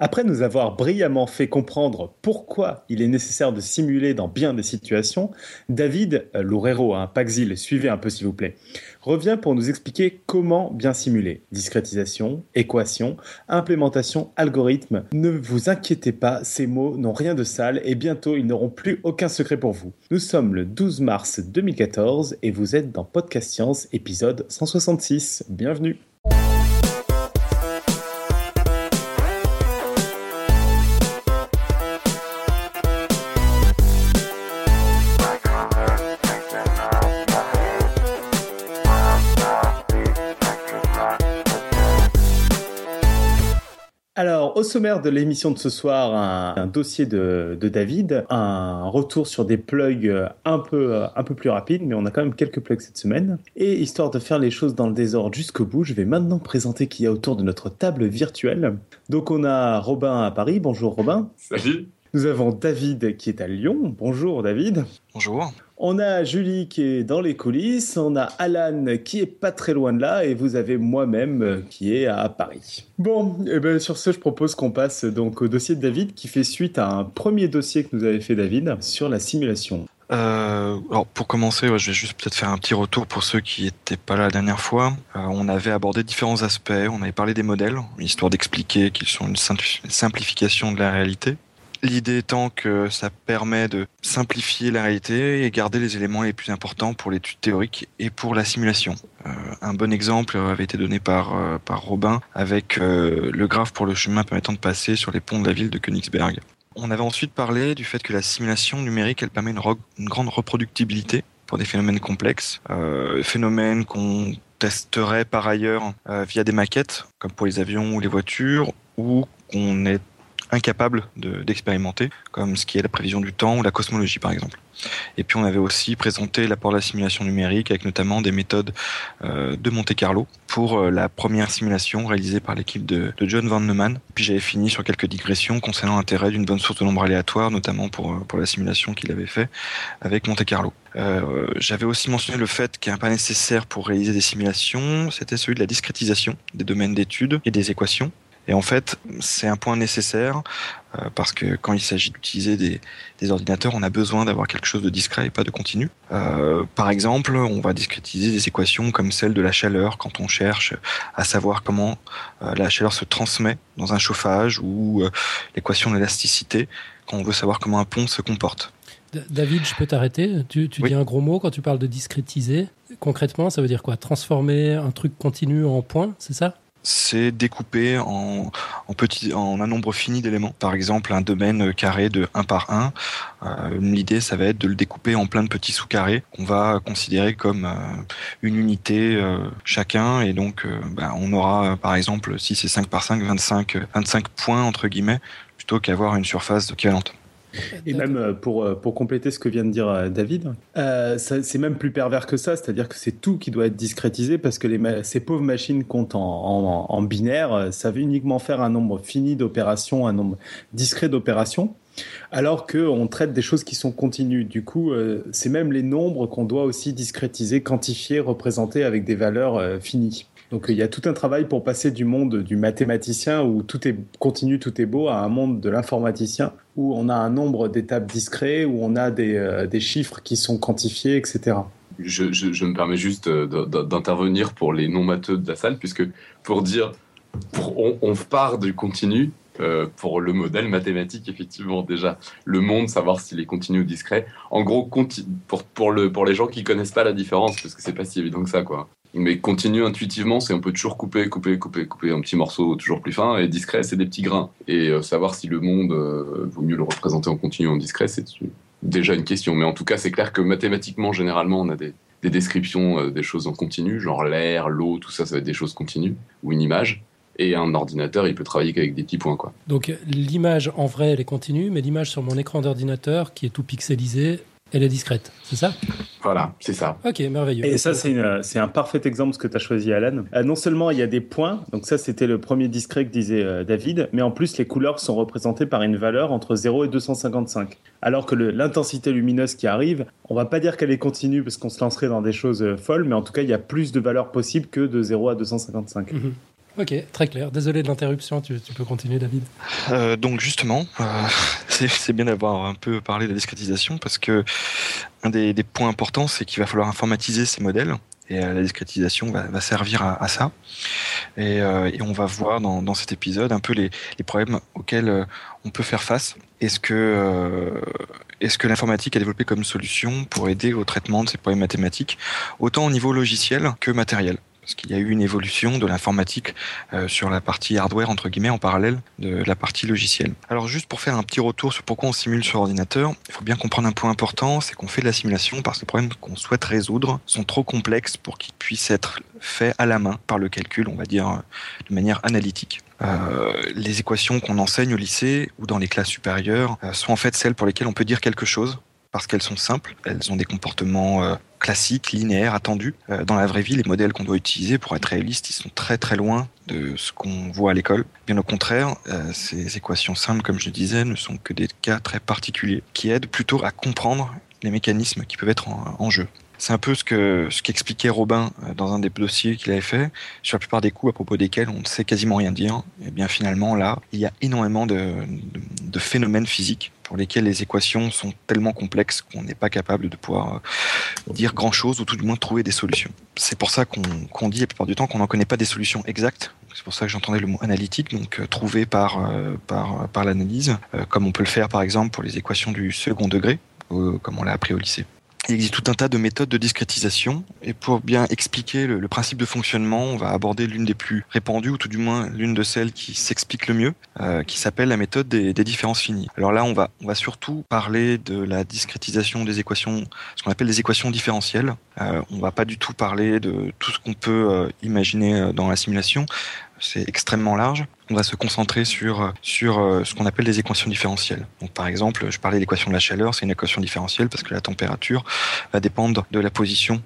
Après nous avoir brillamment fait comprendre pourquoi il est nécessaire de simuler dans bien des situations, David euh, Loureiro, hein, Paxil, suivez un peu s'il vous plaît, revient pour nous expliquer comment bien simuler. Discrétisation, équation, implémentation, algorithme. Ne vous inquiétez pas, ces mots n'ont rien de sale et bientôt ils n'auront plus aucun secret pour vous. Nous sommes le 12 mars 2014 et vous êtes dans Podcast Science épisode 166. Bienvenue. Au sommaire de l'émission de ce soir, un, dossier de, David, un retour sur des plugs un peu, un peu plus rapides, mais on a quand même quelques plugs cette semaine. Et histoire de faire les choses dans le désordre jusqu'au bout, je vais maintenant présenter qui y a autour de notre table virtuelle. Donc, on a Robin à Paris. Bonjour Robin. Salut. Nous avons David qui est à Lyon. Bonjour David. Bonjour. On a Julie qui est dans les coulisses, on a Alan qui est pas très loin de là, et vous avez moi-même qui est à Paris. Bon, et eh ben sur ce, je propose qu'on passe donc au dossier de David qui fait suite à un premier dossier que nous avait fait David sur la simulation. Euh, alors pour commencer, je vais juste peut-être faire un petit retour pour ceux qui n'étaient pas là la dernière fois. Euh, on avait abordé différents aspects, on avait parlé des modèles, histoire d'expliquer qu'ils sont une simplification de la réalité. L'idée étant que ça permet de simplifier la réalité et garder les éléments les plus importants pour l'étude théorique et pour la simulation. Euh, un bon exemple avait été donné par, euh, par Robin avec euh, le graphe pour le chemin permettant de passer sur les ponts de la ville de Königsberg. On avait ensuite parlé du fait que la simulation numérique, elle permet une, une grande reproductibilité pour des phénomènes complexes, phénomènes qu'on testerait par ailleurs via des maquettes, comme pour les avions ou les voitures, ou qu'on est incapable d'expérimenter, comme ce qui est la prévision du temps ou la cosmologie par exemple. Et puis on avait aussi présenté l'apport de la simulation numérique avec notamment des méthodes euh, de Monte Carlo pour euh, la première simulation réalisée par l'équipe de, John Van Neumann. Puis j'avais fini sur quelques digressions concernant l'intérêt d'une bonne source de nombre aléatoire, notamment pour, euh, pour la simulation qu'il avait fait avec Monte Carlo. j'avais aussi mentionné le fait qu'un pas nécessaire pour réaliser des simulations, c'était celui de la discrétisation des domaines d'études et des équations. Et en fait, c'est un point nécessaire euh, parce que quand il s'agit d'utiliser des, ordinateurs, on a besoin d'avoir quelque chose de discret et pas de continu. Euh, par exemple, on va discrétiser des équations comme celle de la chaleur quand on cherche à savoir comment euh, la chaleur se transmet dans un chauffage ou l'équation d'élasticité quand on veut savoir comment un pont se comporte. David, je peux t'arrêter? Tu, dis un gros mot quand tu parles de discrétiser. Concrètement, ça veut dire quoi? Transformer un truc continu en point, c'est ça? C'est découpé en, en, en un nombre fini d'éléments. Par exemple, un domaine carré de 1 par 1. Euh, L'idée, ça va être de le découper en plein de petits sous-carrés qu'on va considérer comme euh, une unité euh, chacun. Et donc, bah, on aura, par exemple, si c'est 5 par 5, 25, 25 points, entre guillemets, plutôt qu'avoir une surface équivalente. Et même euh, pour, euh, pour compléter ce que vient de dire euh, David, c'est même plus pervers que ça, c'est-à-dire que c'est tout qui doit être discrétisé parce que ces pauvres machines comptent en, en, binaire, ça veut uniquement faire un nombre fini d'opérations, un nombre discret d'opérations, alors qu'on traite des choses qui sont continues. Du coup, c'est même les nombres qu'on doit aussi discrétiser, quantifier, représenter avec des valeurs finies. Donc il y a tout un travail pour passer du monde du mathématicien où tout est continu, tout est beau, à un monde de l'informaticien où on a un nombre d'étapes discrets, où on a des, euh, des, chiffres qui sont quantifiés, etc. Je, me permets juste d'intervenir pour les non-matheux de la salle, puisque pour dire, on, on part du continu, euh, pour le modèle mathématique, effectivement, déjà. Le monde, savoir s'il est continu ou discret. En gros, pour, pour, le, pour les gens qui connaissent pas la différence, parce que c'est pas si évident que ça, quoi. Mais continu intuitivement, c'est on peut toujours couper, couper, couper, couper un petit morceau toujours plus fin. Et discret, c'est des petits grains. Et euh, savoir si le monde euh, vaut mieux le représenter en continu ou en discret, c'est déjà une question. Mais en tout cas, c'est clair que mathématiquement, généralement, on a des, des descriptions des choses en continu, genre l'air, l'eau, tout ça, ça va être des choses continues, ou une image. Et un ordinateur, il peut travailler qu'avec des petits points. Quoi. Donc l'image en vrai, elle est continue, mais l'image sur mon écran d'ordinateur, qui est tout pixelisé, elle est discrète, c'est ça? Voilà, c'est ça. Ok, merveilleux. Et ça, c'est un parfait exemple ce que tu as choisi, Alan. Euh, non seulement il y a des points, donc ça c'était le premier discret que disait euh, David, mais en plus les couleurs sont représentées par une valeur entre 0 et 255. Alors que l'intensité lumineuse qui arrive, on va pas dire qu'elle est continue parce qu'on se lancerait dans des choses euh, folles, mais en tout cas il y a plus de valeurs possibles que de 0 à 255. Ok, très clair. Désolé de l'interruption, tu, peux continuer David. Euh, donc justement, euh, c'est bien d'avoir un peu parlé de la discrétisation parce que un des, points importants, c'est qu'il va falloir informatiser ces modèles et euh, la discrétisation va, servir à, ça. Et, on va voir dans, cet épisode un peu les, problèmes auxquels on peut faire face. Est-ce que, est-ce que l'informatique a développé comme solution pour aider au traitement de ces problèmes mathématiques, autant au niveau logiciel que matériel? Parce qu'il y a eu une évolution de l'informatique euh, sur la partie hardware entre guillemets en parallèle de la partie logicielle. Alors juste pour faire un petit retour sur pourquoi on simule sur ordinateur, il faut bien comprendre un point important, c'est qu'on fait de la simulation parce que les problèmes qu'on souhaite résoudre sont trop complexes pour qu'ils puissent être faits à la main par le calcul, on va dire de manière analytique. Euh, les équations qu'on enseigne au lycée ou dans les classes supérieures euh, sont en fait celles pour lesquelles on peut dire quelque chose parce qu'elles sont simples, elles ont des comportements euh, classiques, linéaires, attendus. Euh, dans la vraie vie, les modèles qu'on doit utiliser pour être réalistes, ils sont très très loin de ce qu'on voit à l'école. Bien au contraire, euh, ces équations simples, comme je disais, ne sont que des cas très particuliers qui aident plutôt à comprendre les mécanismes qui peuvent être en, jeu. C'est un peu ce que ce qu'expliquait Robin dans un des dossiers qu'il avait fait sur la plupart des coups à propos desquels on ne sait quasiment rien dire. Et bien finalement là, il y a énormément de phénomènes physiques pour lesquels les équations sont tellement complexes qu'on n'est pas capable de pouvoir euh, dire grand-chose ou tout du moins trouver des solutions. C'est pour ça qu'on dit la plupart du temps qu'on n'en connaît pas des solutions exactes. C'est pour ça que j'entendais le mot analytique, donc euh, trouvé par, euh, par, par l'analyse, comme on peut le faire par exemple pour les équations du second degré, comme on l'a appris au lycée. Il existe tout un tas de méthodes de discrétisation et pour bien expliquer le, principe de fonctionnement, on va aborder l'une des plus répandues ou tout du moins l'une de celles qui s'explique le mieux, euh, qui s'appelle la méthode des, différences finies. Alors là, on va, on va surtout parler de la discrétisation des équations, ce qu'on appelle des équations différentielles. Euh, on va pas du tout parler de tout ce qu'on peut euh, imaginer euh, dans la simulation c'est extrêmement large. On va se concentrer sur, sur euh, ce qu'on appelle les équations différentielles. Donc, par exemple, je parlais de l'équation de la chaleur, c'est une équation différentielle parce que la température va dépendre de la position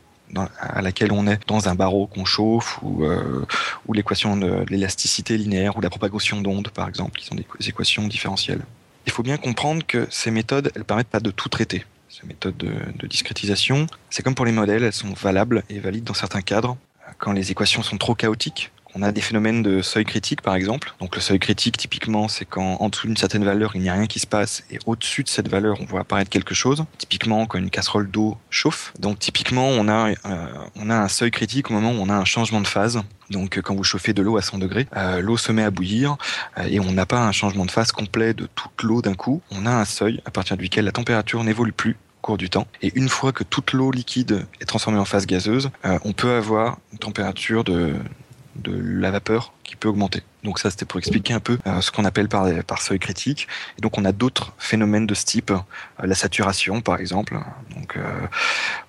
à laquelle on est dans un barreau qu'on chauffe ou, euh, ou l'équation de l'élasticité linéaire ou la propagation d'onde, par exemple, qui sont des équations différentielles. Il faut bien comprendre que ces méthodes, elles permettent pas de tout traiter. Ces méthodes de, de discrétisation, c'est comme pour les modèles, elles sont valables et valides dans certains cadres. Quand les équations sont trop chaotiques, on a des phénomènes de seuil critique, par exemple. Donc le seuil critique, typiquement, c'est quand en dessous d'une certaine valeur, il n'y a rien qui se passe, et au-dessus de cette valeur, on voit apparaître quelque chose. Typiquement, quand une casserole d'eau chauffe. Donc typiquement, on a, euh, un seuil critique au moment où on a un changement de phase. Donc quand vous chauffez de l'eau à 100 degrés, euh, l'eau se met à bouillir euh, et on n'a pas un changement de phase complet de toute l'eau d'un coup. On a un seuil à partir duquel la température n'évolue plus au cours du temps. Et une fois que toute l'eau liquide est transformée en phase gazeuse, on peut avoir une température de de la vapeur qui peut augmenter. Donc ça, c'était pour expliquer un peu euh, ce qu'on appelle par, seuil critique. Et donc on a d'autres phénomènes de ce type, euh, la saturation par exemple. Donc euh,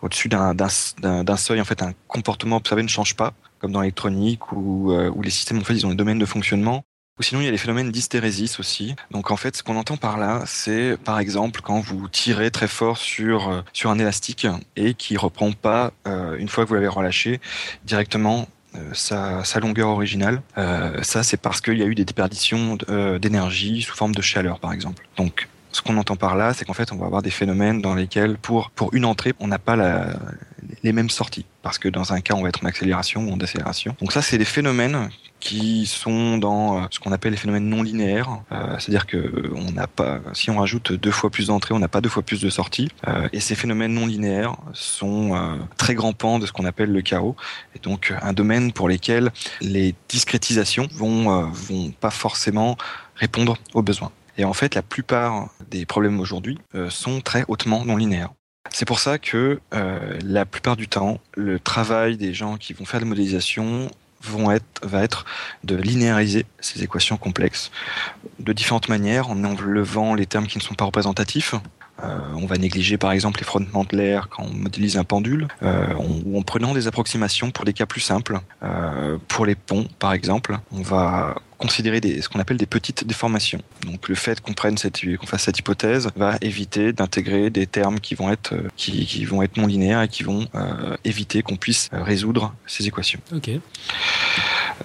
au-dessus d'un seuil, en fait, un comportement observé ne change pas, comme dans l'électronique ou les systèmes en fait ils ont des domaines de fonctionnement. Ou sinon, il y a les phénomènes d'hystérésis aussi. Donc en fait, ce qu'on entend par là, c'est par exemple quand vous tirez très fort sur un élastique et qui reprend pas une fois que vous l'avez relâché directement euh, sa, longueur originale. Euh, ça, c'est parce qu'il y a eu des déperditions euh, d'énergie sous forme de chaleur, par exemple. Donc, ce qu'on entend par là, c'est qu'en fait, on va avoir des phénomènes dans lesquels, pour, pour une entrée, on n'a pas la, les mêmes sorties. Parce que dans un cas, on va être en accélération ou en décélération. Donc ça, c'est des phénomènes qui sont dans euh, ce qu'on appelle les phénomènes non linéaires. Euh, c'est-à-dire que on n'a pas, si on rajoute deux fois plus d'entrées, on n'a pas deux fois plus de sorties. Euh, et ces phénomènes non linéaires sont très grands pans de ce qu'on appelle le chaos. Et donc un domaine pour lesquels les discrétisations vont, vont pas forcément répondre aux besoins. Et en fait, la plupart des problèmes aujourd'hui sont très hautement non linéaires. C'est pour ça que euh, la plupart du temps, le travail des gens qui vont faire la modélisation va être de linéariser ces équations complexes de différentes manières, en enlevant les termes qui ne sont pas représentatifs. Euh, on va négliger par exemple les frottements de l'air quand on modélise un pendule, euh, ou en prenant des approximations pour des cas plus simples. pour les ponts par exemple, on va considérer des, ce qu'on appelle des petites déformations. Donc le fait qu'on prenne cette, qu'on fasse cette hypothèse va éviter d'intégrer des termes qui vont être, euh, qui, qui, vont être non linéaires et qui vont euh, éviter qu'on puisse euh, résoudre ces équations.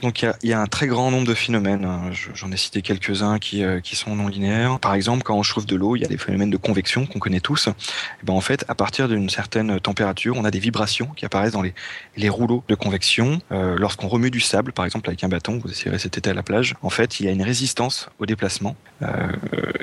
Donc il y, a, un très grand nombre de phénomènes. Hein. J'en ai cité quelques-uns qui, euh, sont non linéaires. Par exemple, quand on chauffe de l'eau, il y a des phénomènes de convection qu'on connaît tous. Et ben en fait, à partir d'une certaine température, on a des vibrations qui apparaissent dans les, rouleaux de convection. Euh, Lorsqu'on remue du sable, par exemple avec un bâton, vous essayerez cet été à la plage, en fait, il y a une résistance au déplacement. Euh,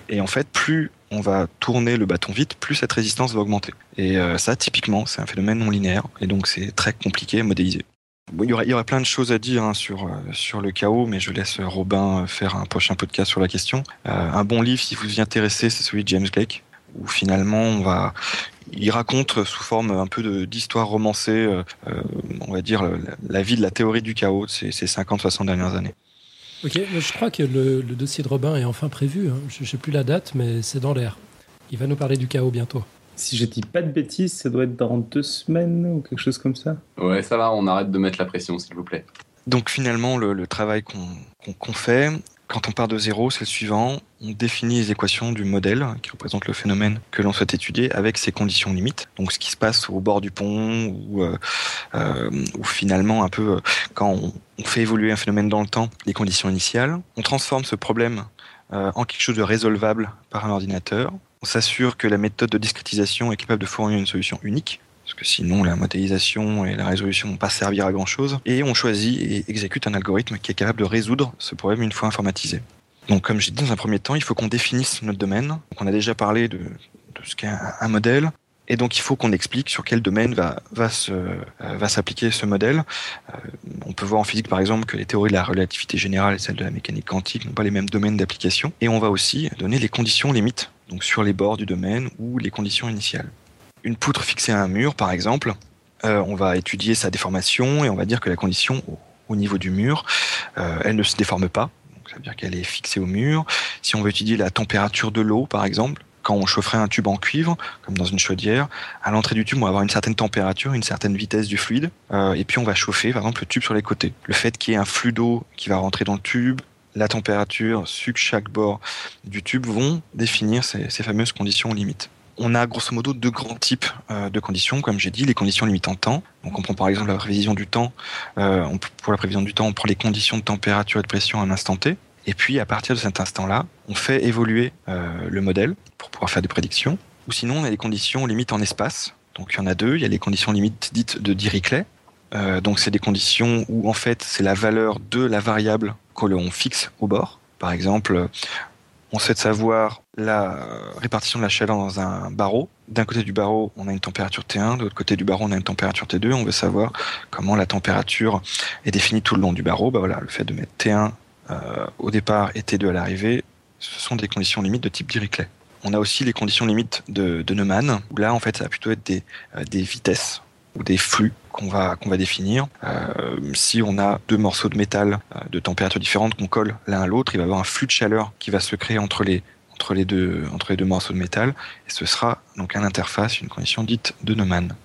et en fait, plus on va tourner le bâton vite, plus cette résistance va augmenter. Et ça, typiquement, c'est un phénomène non linéaire. Et donc, c'est très compliqué à modéliser. Il, y aurait, plein de choses à dire hein, sur, euh, sur le chaos, mais je laisse Robin faire un prochain podcast sur la question. Euh, un bon livre, si vous y intéressez, c'est celui de James Blake, où finalement, on va, il raconte sous forme un peu d'histoire romancée, euh, on va dire, la, vie de la théorie du chaos ces, ces 50-60 dernières années. Ok, je crois que le, le, dossier de Robin est enfin prévu. Hein. Je ne sais plus la date, mais c'est dans l'air. Il va nous parler du chaos bientôt. Si je dis pas de bêtises, ça doit être dans deux semaines ou quelque chose comme ça. Ouais, ça va, on arrête de mettre la pression, s'il vous plaît. Donc finalement, le, le travail qu'on qu qu fait, quand on part de zéro, c'est le suivant. On définit les équations du modèle qui représente le phénomène que l'on souhaite étudier avec ses conditions limites. Donc ce qui se passe au bord du pont ou, euh, euh, ou finalement un peu quand on, on, fait évoluer un phénomène dans le temps, les conditions initiales. On transforme ce problème euh, en quelque chose de résolvable par un ordinateur. On s'assure que la méthode de discrétisation est capable de fournir une solution unique parce que sinon la modélisation et la résolution vont pas servir à grand chose. Et on choisit et exécute un algorithme qui est capable de résoudre ce problème une fois informatisé. Donc comme j'ai dit dans un premier temps, il faut qu'on définisse notre domaine. On a déjà parlé de, ce qu'est un, modèle. Et donc il faut qu'on explique sur quel domaine va, va, euh, s'appliquer ce modèle. Euh, on peut voir en physique par exemple que les théories de la relativité générale et celles de la mécanique quantique n'ont pas les mêmes domaines d'application. Et on va aussi donner les conditions limites, donc sur les bords du domaine ou les conditions initiales une poutre fixée à un mur, par exemple, euh, on va étudier sa déformation et on va dire que la condition au, au niveau du mur, euh, elle ne se déforme pas. Donc, ça veut dire qu'elle est fixée au mur. Si on veut étudier la température de l'eau, par exemple, quand on chaufferait un tube en cuivre, comme dans une chaudière, à l'entrée du tube, on va avoir une certaine température, une certaine vitesse du fluide, euh, et puis on va chauffer, par exemple, le tube sur les côtés. Le fait qu'il y ait un flux d'eau qui va rentrer dans le tube, la température sur chaque bord du tube vont définir ces, fameuses conditions limites on a grosso modo deux grands types euh, de conditions, comme j'ai dit, les conditions limitant temps. Donc on prend par exemple la prévision du temps. Euh, pour la prévision du temps, on prend les conditions de température et de pression à un instant T. Et puis à partir de cet instant-là, on fait évoluer euh, le modèle pour pouvoir faire des prédictions. Ou sinon, on a les conditions limites en espace. Donc il y en a deux. Il y a les conditions limites dites de Dirichlet. Donc c'est des conditions où en fait c'est la valeur de la variable que l'on fixe au bord. Par exemple, on souhaite savoir la répartition de la chaleur dans un barreau. D'un côté du barreau, on a une température T1, de l'autre côté du barreau, on a une température T2. On veut savoir comment la température est définie tout le long du barreau. Bah voilà, le fait de mettre T1 euh, au départ et T2 à l'arrivée, ce sont des conditions limites de type Dirichlet. On a aussi les conditions limites de, Neumann, là, en fait, ça va plutôt être des, euh, des vitesses ou des flux qu'on va, qu'on va définir. Euh, si on a deux morceaux de métal euh, de température différente qu'on colle l'un à l'autre, il va y avoir un flux de chaleur qui va se créer entre les, entre les, deux, entre les deux morceaux de métal, et ce sera donc à l'interface une condition dite de Neumann.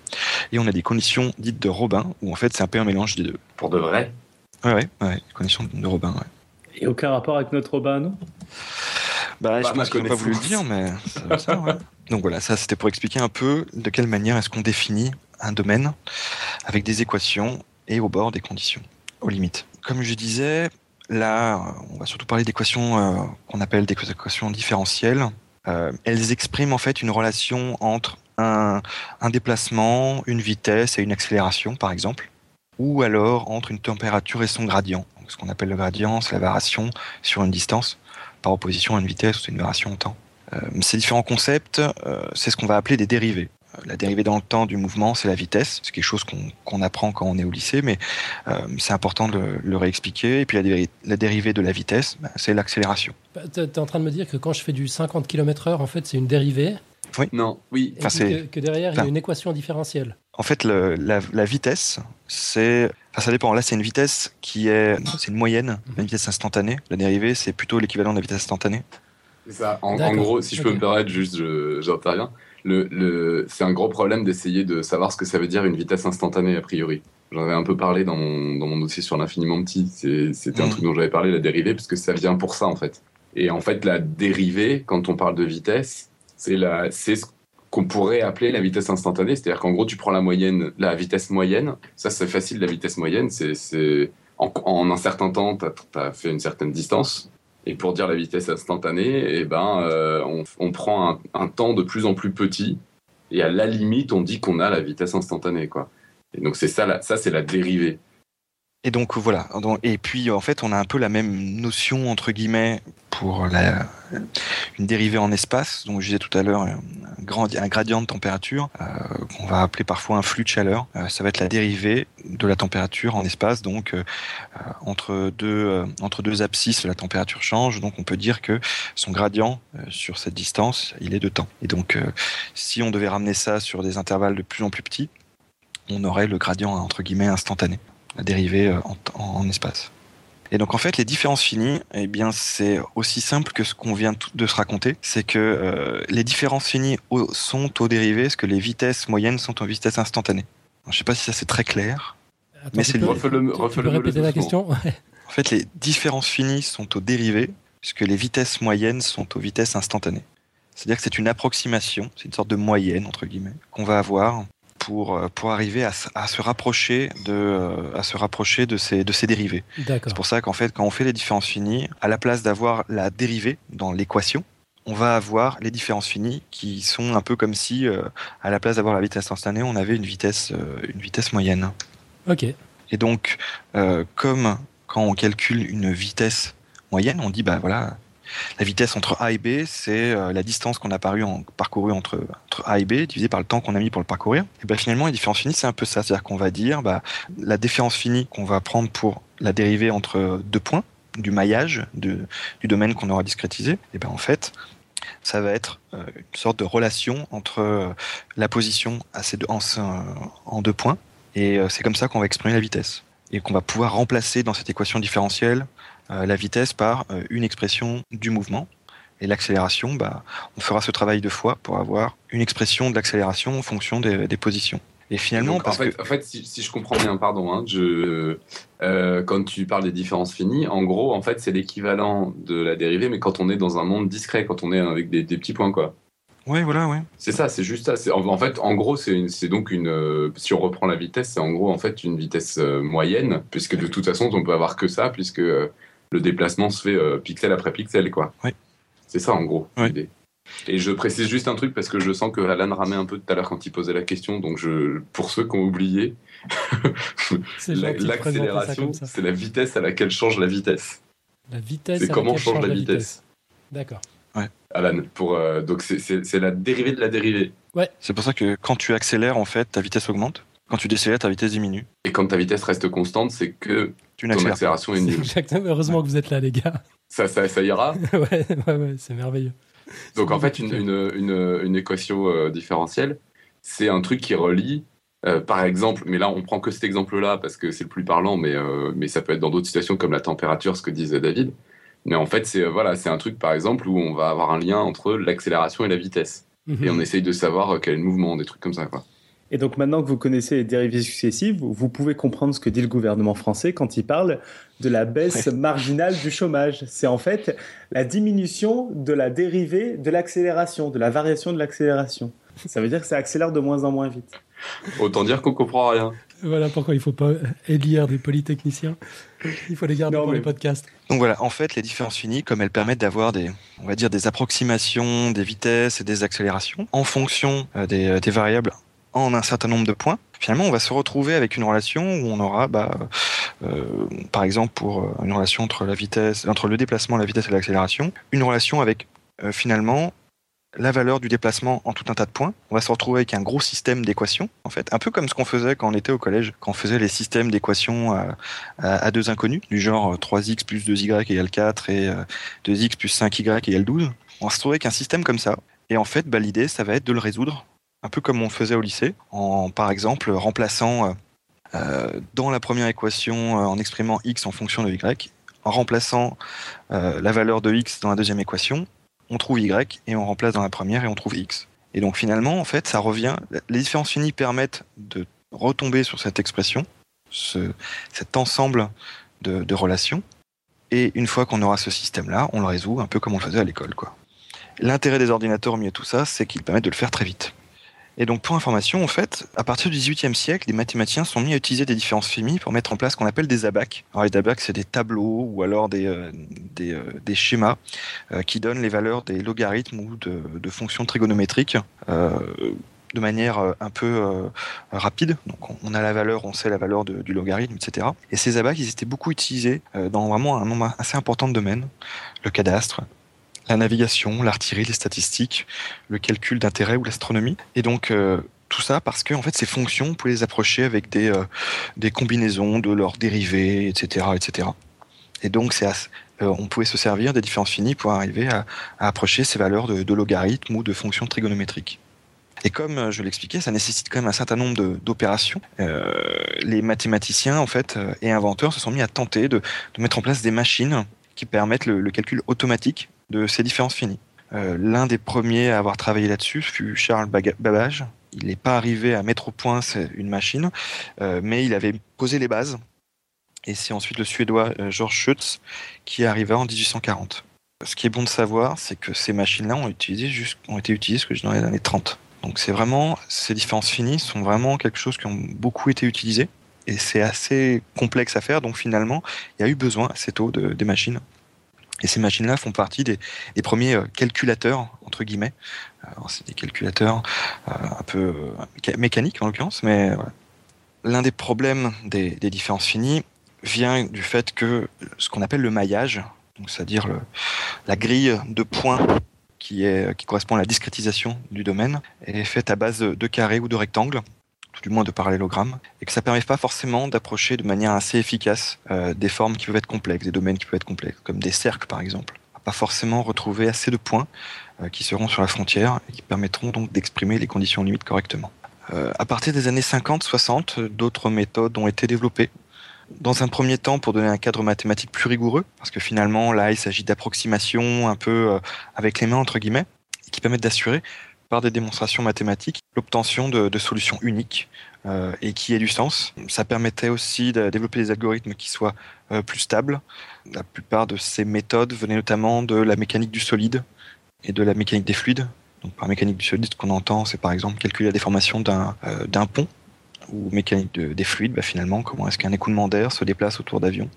Et on a des conditions dites de Robin, où en fait c'est un peu un mélange des deux. Pour de vrai? Ouais, ouais, ouais, conditions de Robin, ouais. Et aucun rapport avec notre Robin, non? Bah, bah, je pense qu'ils n'ont pas voulu le dire, mais ça, ouais. Donc voilà, ça c'était pour expliquer un peu de quelle manière est-ce qu'on définit un domaine avec des équations et au bord des conditions, aux limites. Comme je disais, là, on va surtout parler d'équations euh, qu'on appelle des équations différentielles. Euh, elles expriment en fait une relation entre un, déplacement, une vitesse et une accélération, par exemple, ou alors entre une température et son gradient. Ce qu'on appelle le gradient, c'est la variation sur une distance par opposition à une vitesse ou une variation en temps. Euh, ces différents concepts, c'est ce qu'on va appeler des dérivés. Euh, la dérivée dans le temps du mouvement, c'est la vitesse. C'est quelque chose qu'on qu apprend quand on est au lycée, mais euh, c'est important de le, le, réexpliquer. Et puis la, dérivée, la dérivée de la vitesse, ben, c'est l'accélération. Bah, tu es en train de me dire que quand je fais du 50 km/h, en fait, c'est une dérivée oui. Non, oui. Enfin, que, que, derrière, enfin, il y a une équation différentielle. En fait, le, la, la, vitesse, c'est. Enfin, ça dépend. Là, c'est une vitesse qui est. C'est une moyenne, une vitesse instantanée. La dérivée, c'est plutôt l'équivalent de la vitesse instantanée. C'est ça. En, en, gros, si je peux me permettre, juste, j'interviens. Le, le, c'est un gros problème d'essayer de savoir ce que ça veut dire une vitesse instantanée, a priori. J'en avais un peu parlé dans mon, dans mon dossier sur l'infiniment petit. C'était mmh. un truc dont j'avais parlé, la dérivée, parce que ça vient pour ça, en fait. Et en fait, la dérivée, quand on parle de vitesse, c'est ce qu'on pourrait appeler la vitesse instantanée. C'est-à-dire qu'en gros, tu prends la moyenne, la vitesse moyenne. Ça, c'est facile, la vitesse moyenne. C'est en, un certain temps, tu as, fait une certaine distance. Et pour dire la vitesse instantanée, eh ben, euh, on, prend un, temps de plus en plus petit. Et à la limite, on dit qu'on a la vitesse instantanée. Quoi. Et donc, c'est ça, ça c'est la dérivée. Et donc voilà. Et puis en fait, on a un peu la même notion entre guillemets pour une dérivée en espace. Donc je disais tout à l'heure un, gradient de température euh, qu'on va appeler parfois un flux de chaleur. Euh, ça va être la dérivée de la température en espace. Donc euh, entre deux entre deux abscisses, la température change. Donc on peut dire que son gradient sur cette distance, il est de temps. Et donc si on devait ramener ça sur des intervalles de plus en plus petits, on aurait le gradient entre guillemets instantané la dérivée euh, en, espace. Et donc en fait, les différences finies, eh bien c'est aussi simple que ce qu'on vient de se raconter, c'est que euh, les différences finies sont aux dérivées, ce que les vitesses moyennes sont aux vitesses instantanées. je ne sais pas si ça c'est très clair, mais c'est le. Tu, répéter la question? En fait, les différences finies sont aux dérivées, puisque les vitesses moyennes sont aux vitesses instantanées. C'est-à-dire que c'est une approximation, c'est une sorte de moyenne entre guillemets qu'on va avoir pour, euh, pour arriver à, à, se rapprocher de, euh, à se rapprocher de ces, de ces dérivés. C'est pour ça qu'en fait, quand on fait les différences finies, à la place d'avoir la dérivée dans l'équation, on va avoir les différences finies qui sont un peu comme si, euh, à la place d'avoir la vitesse instantanée, on avait une vitesse, une vitesse moyenne. Ok. Et donc, comme quand on calcule une vitesse moyenne, on dit, bah voilà, la vitesse entre A et B, c'est euh, la distance qu'on a parcourue entre, A et B divisée par le temps qu'on a mis pour le parcourir. Et ben finalement, la différence finie, c'est un peu ça. C'est-à-dire qu'on va dire bah, la différence finie qu'on va prendre pour la dérivée entre deux points du maillage du domaine qu'on aura discrétisé. Et ben en fait, ça va être euh, une sorte de relation entre euh, la position à ces deux, en, deux points. Et c'est comme ça qu'on va exprimer la vitesse. Et qu'on va pouvoir remplacer dans cette équation différentielle la vitesse par euh, une expression du mouvement. Et l'accélération, bah, on fera ce travail deux fois pour avoir une expression de l'accélération en fonction des, positions. Et finalement, parce en, fait, que... en fait, si, je comprends bien, pardon, hein, je, euh, quand tu parles des différences finies, en gros, en fait, c'est l'équivalent de la dérivée, mais quand on est dans un monde discret, quand on est avec des, petits points, quoi. Ouais, voilà, ouais. C'est ça, c'est juste ça. En, en, fait, en gros, c'est donc une. si on reprend la vitesse, c'est en gros en fait une vitesse moyenne, puisque de toute façon, on peut avoir que ça, puisque le déplacement se fait euh, pixel après pixel, quoi. Oui. C'est ça, en gros, l'idée. Et je précise juste un truc parce que je sens que Alan ramait un peu tout à l'heure quand il posait la question. Donc, je, pour ceux qui ont oublié, l'accélération, c'est la vitesse à laquelle change la vitesse. La vitesse. C'est comment change, la vitesse. D'accord. Ouais. Alan, pour, euh, donc c'est la dérivée de la dérivée. Ouais. C'est pour ça que quand tu accélères, en fait, ta vitesse augmente. Quand tu décélères, ta vitesse diminue. Et quand ta vitesse reste constante, c'est que une ton accélération est nulle. Exactement. Heureusement que vous êtes là, les gars. Ça, ça, ça ira Ouais, ouais, ouais c'est merveilleux. Donc en fait, une, une, une, équation euh, différentielle, c'est un truc qui relie, euh, par exemple, mais là on prend que cet exemple-là parce que c'est le plus parlant, mais, euh, mais ça peut être dans d'autres situations comme la température, ce que disait David. Mais en fait, c'est voilà, c'est un truc par exemple où on va avoir un lien entre l'accélération et la vitesse. Et mhm. on essaye de savoir quel est le mouvement, des trucs comme ça. Quoi. Et donc maintenant que vous connaissez les dérivées successives, vous pouvez comprendre ce que dit le gouvernement français quand il parle de la baisse marginale du chômage. C'est en fait la diminution de la dérivée de l'accélération, de la variation de l'accélération. Ça veut dire que ça accélère de moins en moins vite. Autant dire qu'on comprend rien. Voilà pourquoi il ne faut pas élire des polytechniciens. Il faut les garder pour les podcasts. Donc voilà, en fait, les différences finies, comme elles permettent d'avoir des, on va dire, des approximations des vitesses et des accélérations en fonction euh, des, euh, des variables en un certain nombre de points, finalement, on va se retrouver avec une relation où on aura, bah, euh, par exemple, pour euh, une relation entre la vitesse, entre le déplacement, la vitesse et l'accélération, une relation avec euh, finalement la valeur du déplacement en tout un tas de points. On va se retrouver avec un gros système d'équations, en fait, un peu comme ce qu'on faisait quand on était au collège, quand on faisait les systèmes d'équations à, deux inconnus, du genre 3x plus 2y égale 4 et 2x plus 5y égale 12. On va se retrouver avec un système comme ça. Et en fait, bah, l'idée, ça va être de le résoudre un peu comme on faisait au lycée, en par exemple remplaçant euh, euh, dans la première équation euh, en exprimant x en fonction de y, en remplaçant la valeur de x dans la deuxième équation, on trouve y et on remplace dans la première et on trouve x. Et donc finalement, en fait, ça revient. Les différences finies permettent de retomber sur cette expression, ce, cet ensemble de, de, relations. Et une fois qu'on aura ce système-là, on le résout un peu comme on le faisait à l'école. L'intérêt des ordinateurs au milieu de tout ça, c'est qu'ils permettent de le faire très vite. Et donc, pour information, en fait, à partir du XVIIIe siècle, les mathématiciens sont mis à utiliser des différences finis pour mettre en place ce qu'on appelle des abacs. Alors, les abacs, c'est des tableaux ou alors des, euh, euh, des, schémas euh, qui donnent les valeurs des logarithmes ou de, fonctions trigonométriques de manière un peu rapide. Donc, on a la valeur, on sait la valeur du logarithme, etc. Et ces abacs, ils étaient beaucoup utilisés dans vraiment un nombre assez important de domaines. Le cadastre, la navigation, l'artillerie, les statistiques, le calcul d'intérêt ou l'astronomie. Et donc euh, tout ça parce que fait ces fonctions, on pouvait les approcher avec des, euh, des combinaisons de leurs dérivés, etc., etc. Et donc c'est euh, on pouvait se servir des différences finies pour arriver à, approcher ces valeurs de, logarithmes ou de fonctions trigonométriques. Et comme je l'expliquais, ça nécessite quand même un certain nombre d'opérations. Les mathématiciens en fait et inventeurs se sont mis à tenter de, mettre en place des machines qui permettent le calcul automatique de ces différences finies. Euh, l'un des premiers à avoir travaillé là-dessus fut Charles Babbage. Il n'est pas arrivé à mettre au point une machine, euh, mais il avait posé les bases. Et c'est ensuite le Suédois euh, George Schütz qui arriva en 1840. Ce qui est bon de savoir, c'est que ces machines-là ont, été utilisées dans les années 30. Donc c'est vraiment, ces différences finies sont vraiment quelque chose qui ont beaucoup été utilisé. Et c'est assez complexe à faire, donc finalement, il y a eu besoin assez tôt de, des machines et ces machines-là font partie des, premiers euh, calculateurs, entre guillemets. C'est des calculateurs euh, un peu euh, mécaniques en l'occurrence, mais l'un des problèmes des, différences finies vient du fait que ce qu'on appelle le maillage, c'est-à-dire la grille de points qui correspond à la discrétisation du domaine, est faite à base de carrés ou de rectangles du moins de parallélogrammes, et que ça permet pas forcément d'approcher de manière assez efficace euh, des formes qui peuvent être complexes, des domaines qui peuvent être complexes, comme des cercles par exemple. On va pas forcément retrouver assez de points euh, qui seront sur la frontière et qui permettront donc d'exprimer les conditions limites correctement. Euh, à partir des années 50-60, d'autres méthodes ont été développées. Dans un premier temps, pour donner un cadre mathématique plus rigoureux, parce que finalement, là, il s'agit d'approximations un peu avec les mains, entre guillemets, qui permettent d'assurer par des démonstrations mathématiques l'obtention de, solutions uniques euh, et qui aient du sens. Ça permettait aussi de développer des algorithmes qui soient euh, plus stables. La plupart de ces méthodes venaient notamment de la mécanique du solide et de la mécanique des fluides. Donc par mécanique du solide, ce qu'on entend, c'est par exemple calculer la déformation d'un euh, pont ou mécanique des fluides, bah, finalement, comment est-ce qu'un écoulement d'air se déplace autour d'avions?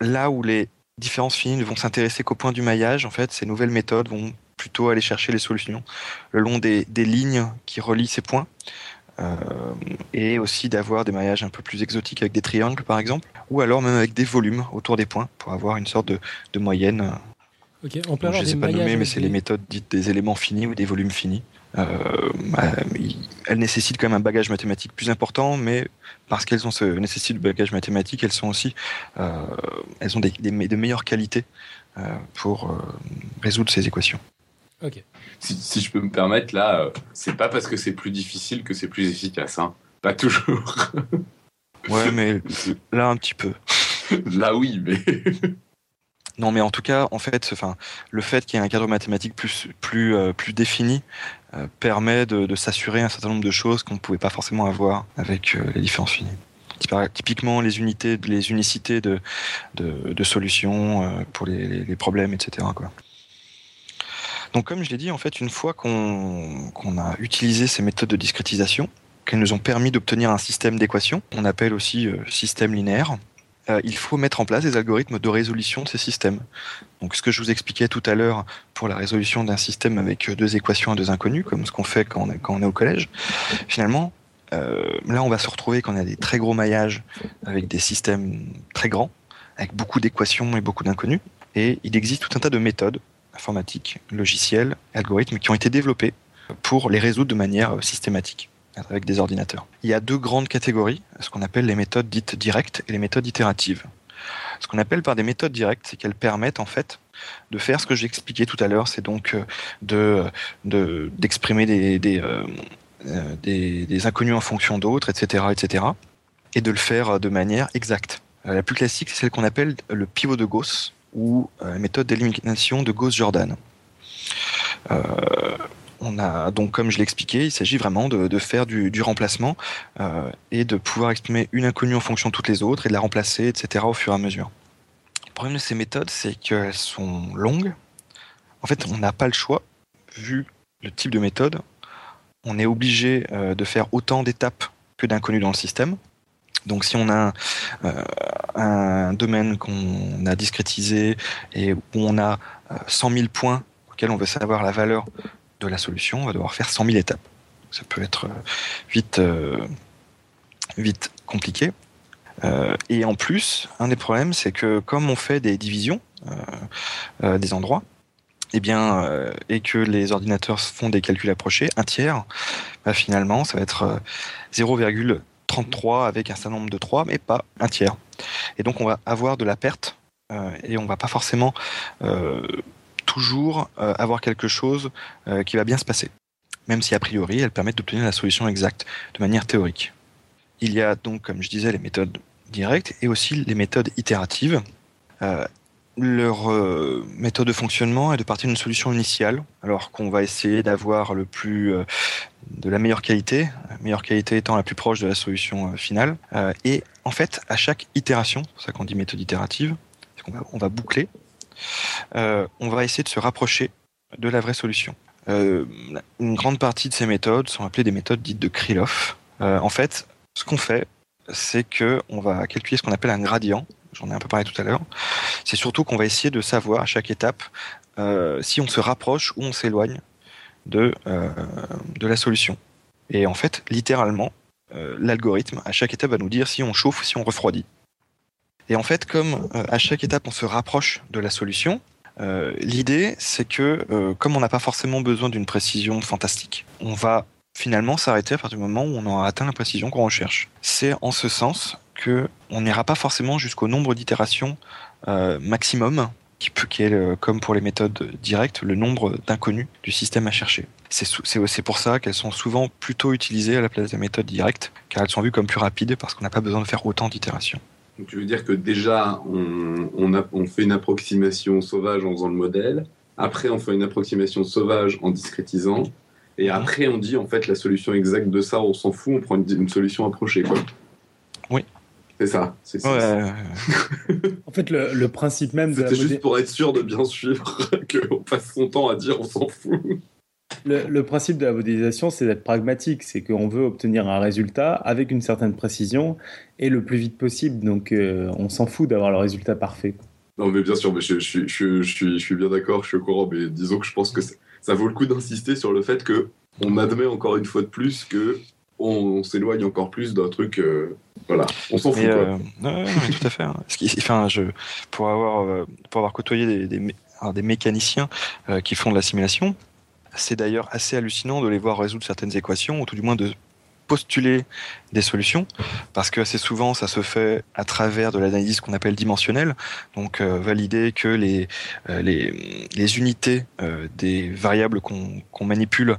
Là où les différences finies ne vont s'intéresser qu'au point du maillage, en fait, ces nouvelles méthodes vont plutôt aller chercher les solutions le long des, lignes qui relient ces points. Euh, et aussi d'avoir des maillages un peu plus exotiques avec des triangles par exemple, ou alors même avec des volumes autour des points pour avoir une sorte de, moyenne. On peut je ne sais pas nommer, mais c'est les méthodes dites des éléments finis ou des volumes finis. Euh, bah, elles nécessitent quand même un bagage mathématique plus important, mais parce qu'elles ont ce nécessite de bagage mathématique, elles sont aussi, euh, elles ont des, de meilleures qualités pour résoudre ces équations. Si, je peux me permettre, là, euh, c'est pas parce que c'est plus difficile que c'est plus efficace. Hein. Pas toujours. ouais, mais là, un petit peu. là, oui, mais. non, mais en tout cas, en fait, enfin, le fait qu'il y ait un cadre mathématique plus, plus, euh, plus défini euh, permet de, s'assurer un certain nombre de choses qu'on ne pouvait pas forcément avoir avec les différences finies typiquement les unités, les unicités de, de, solutions pour les, les, problèmes, etc. Quoi. Donc comme je l'ai dit, en fait, une fois qu'on a utilisé ces méthodes de discrétisation, qu'elles nous ont permis d'obtenir un système d'équations, on appelle aussi euh, système linéaire, euh, il faut mettre en place des algorithmes de résolution de ces systèmes. Donc ce que je vous expliquais tout à l'heure pour la résolution d'un système avec euh, deux équations à deux inconnus, comme ce qu'on fait quand on, est, quand on est au collège, finalement, là on va se retrouver quand on a des très gros maillages avec des systèmes très grands, avec beaucoup d'équations et beaucoup d'inconnus. Et il existe tout un tas de méthodes informatiques, logiciels, algorithmes qui ont été développés pour les résoudre de manière euh, systématique avec des ordinateurs. Il y a deux grandes catégories, ce qu'on appelle les méthodes dites directes et les méthodes itératives. Ce qu'on appelle par des méthodes directes, c'est qu'elles permettent en fait de faire ce que j'ai expliqué tout à l'heure, c'est donc euh, de d'exprimer des, des, euh, des, des, inconnus en fonction d'autres, etc., etc., et de le faire de manière exacte. La plus classique, c'est celle qu'on appelle le pivot de Gauss, ou euh, méthode d'élimination de Gauss-Jordan. Euh, on a donc, comme je l'ai expliqué, il s'agit vraiment de, faire du, remplacement euh, et de pouvoir exprimer une inconnue en fonction de toutes les autres et de la remplacer, etc. au fur et à mesure. Le problème de ces méthodes, c'est qu'elles sont longues. En fait, on n'a pas le choix, vu le type de méthode, on est obligé de faire autant d'étapes que d'inconnus dans le système. Donc si on a un, domaine qu'on a discrétisé et où on a 100 000 points auxquels on veut savoir la valeur de la solution, on va devoir faire 100 000 étapes. Ça peut être vite, vite compliqué. Euh, et en plus, un des problèmes, c'est que comme on fait des divisions euh, euh, des endroits, et eh bien, et que les ordinateurs font des calculs approchés, un tiers, bah, finalement, ça va être 0,33 avec un certain nombre de 3, mais pas un tiers. Et donc, on va avoir de la perte et on va pas forcément toujours avoir quelque chose qui va bien se passer, même si a priori, elles permettent d'obtenir la solution exacte de manière théorique. Il y a donc, comme je disais, les méthodes directes et aussi les méthodes itératives. Euh, leur euh, méthode de fonctionnement est de partir d'une solution initiale, alors qu'on va essayer d'avoir le plus euh, de la meilleure qualité, la meilleure qualité étant la plus proche de la solution finale. et en fait, à chaque itération, c'est ça qu'on dit méthode itérative, on va, boucler, on va essayer de se rapprocher de la vraie solution. une grande partie de ces méthodes sont appelées des méthodes dites de Krylov. en fait, ce qu'on fait, c'est que on va calculer ce qu'on appelle un gradient. J'en ai un peu parlé tout à l'heure. C'est surtout qu'on va essayer de savoir à chaque étape euh, si on se rapproche ou on s'éloigne de, euh, de la solution. Et en fait, littéralement, euh, l'algorithme, à chaque étape, va nous dire si on chauffe ou si on refroidit. Et en fait, comme à chaque étape, on se rapproche de la solution, l'idée, c'est que comme on n'a pas forcément besoin d'une précision fantastique, on va finalement s'arrêter à partir du moment où on aura atteint la précision qu'on recherche. C'est en ce sens que on n'ira pas forcément jusqu'au nombre d'itérations euh, maximum qui, peut, qui est, comme pour les méthodes directes, le nombre d'inconnus du système à chercher. C'est pour ça qu'elles sont souvent plutôt utilisées à la place des méthodes directes, car elles sont vues comme plus rapides parce qu'on n'a pas besoin de faire autant d'itérations. Donc tu veux dire que déjà, on, fait une approximation sauvage en faisant le modèle, après on fait une approximation sauvage en discrétisant, et après, on dit en fait la solution exacte de ça, on s'en fout, on prend une, solution approchée. Quoi. C'est ça. C'est ça. en fait, le, principe même de. C'était juste pour être sûr de bien suivre, qu'on passe son temps à dire on s'en fout. Le, principe de la modélisation, c'est d'être pragmatique. C'est qu'on veut obtenir un résultat avec une certaine précision et le plus vite possible. Donc, euh, on s'en fout d'avoir le résultat parfait. Non, mais bien sûr, mais je, je, je, je suis bien d'accord, je suis au courant, mais disons que je pense que ça vaut le coup d'insister sur le fait que on admet encore une fois de plus que on, s'éloigne encore plus d'un truc. Euh, voilà, on s'en fout. Euh, tout à fait. Hein. Enfin, je, pour avoir euh, pour avoir côtoyé des, des, des mécaniciens qui font de la simulation, c'est d'ailleurs assez hallucinant de les voir résoudre certaines équations, ou tout du moins de postuler des solutions, parce que assez souvent ça se fait à travers de l'analyse qu'on appelle dimensionnelle, donc euh, valider que les, euh, les, les, unités euh, des variables qu'on manipule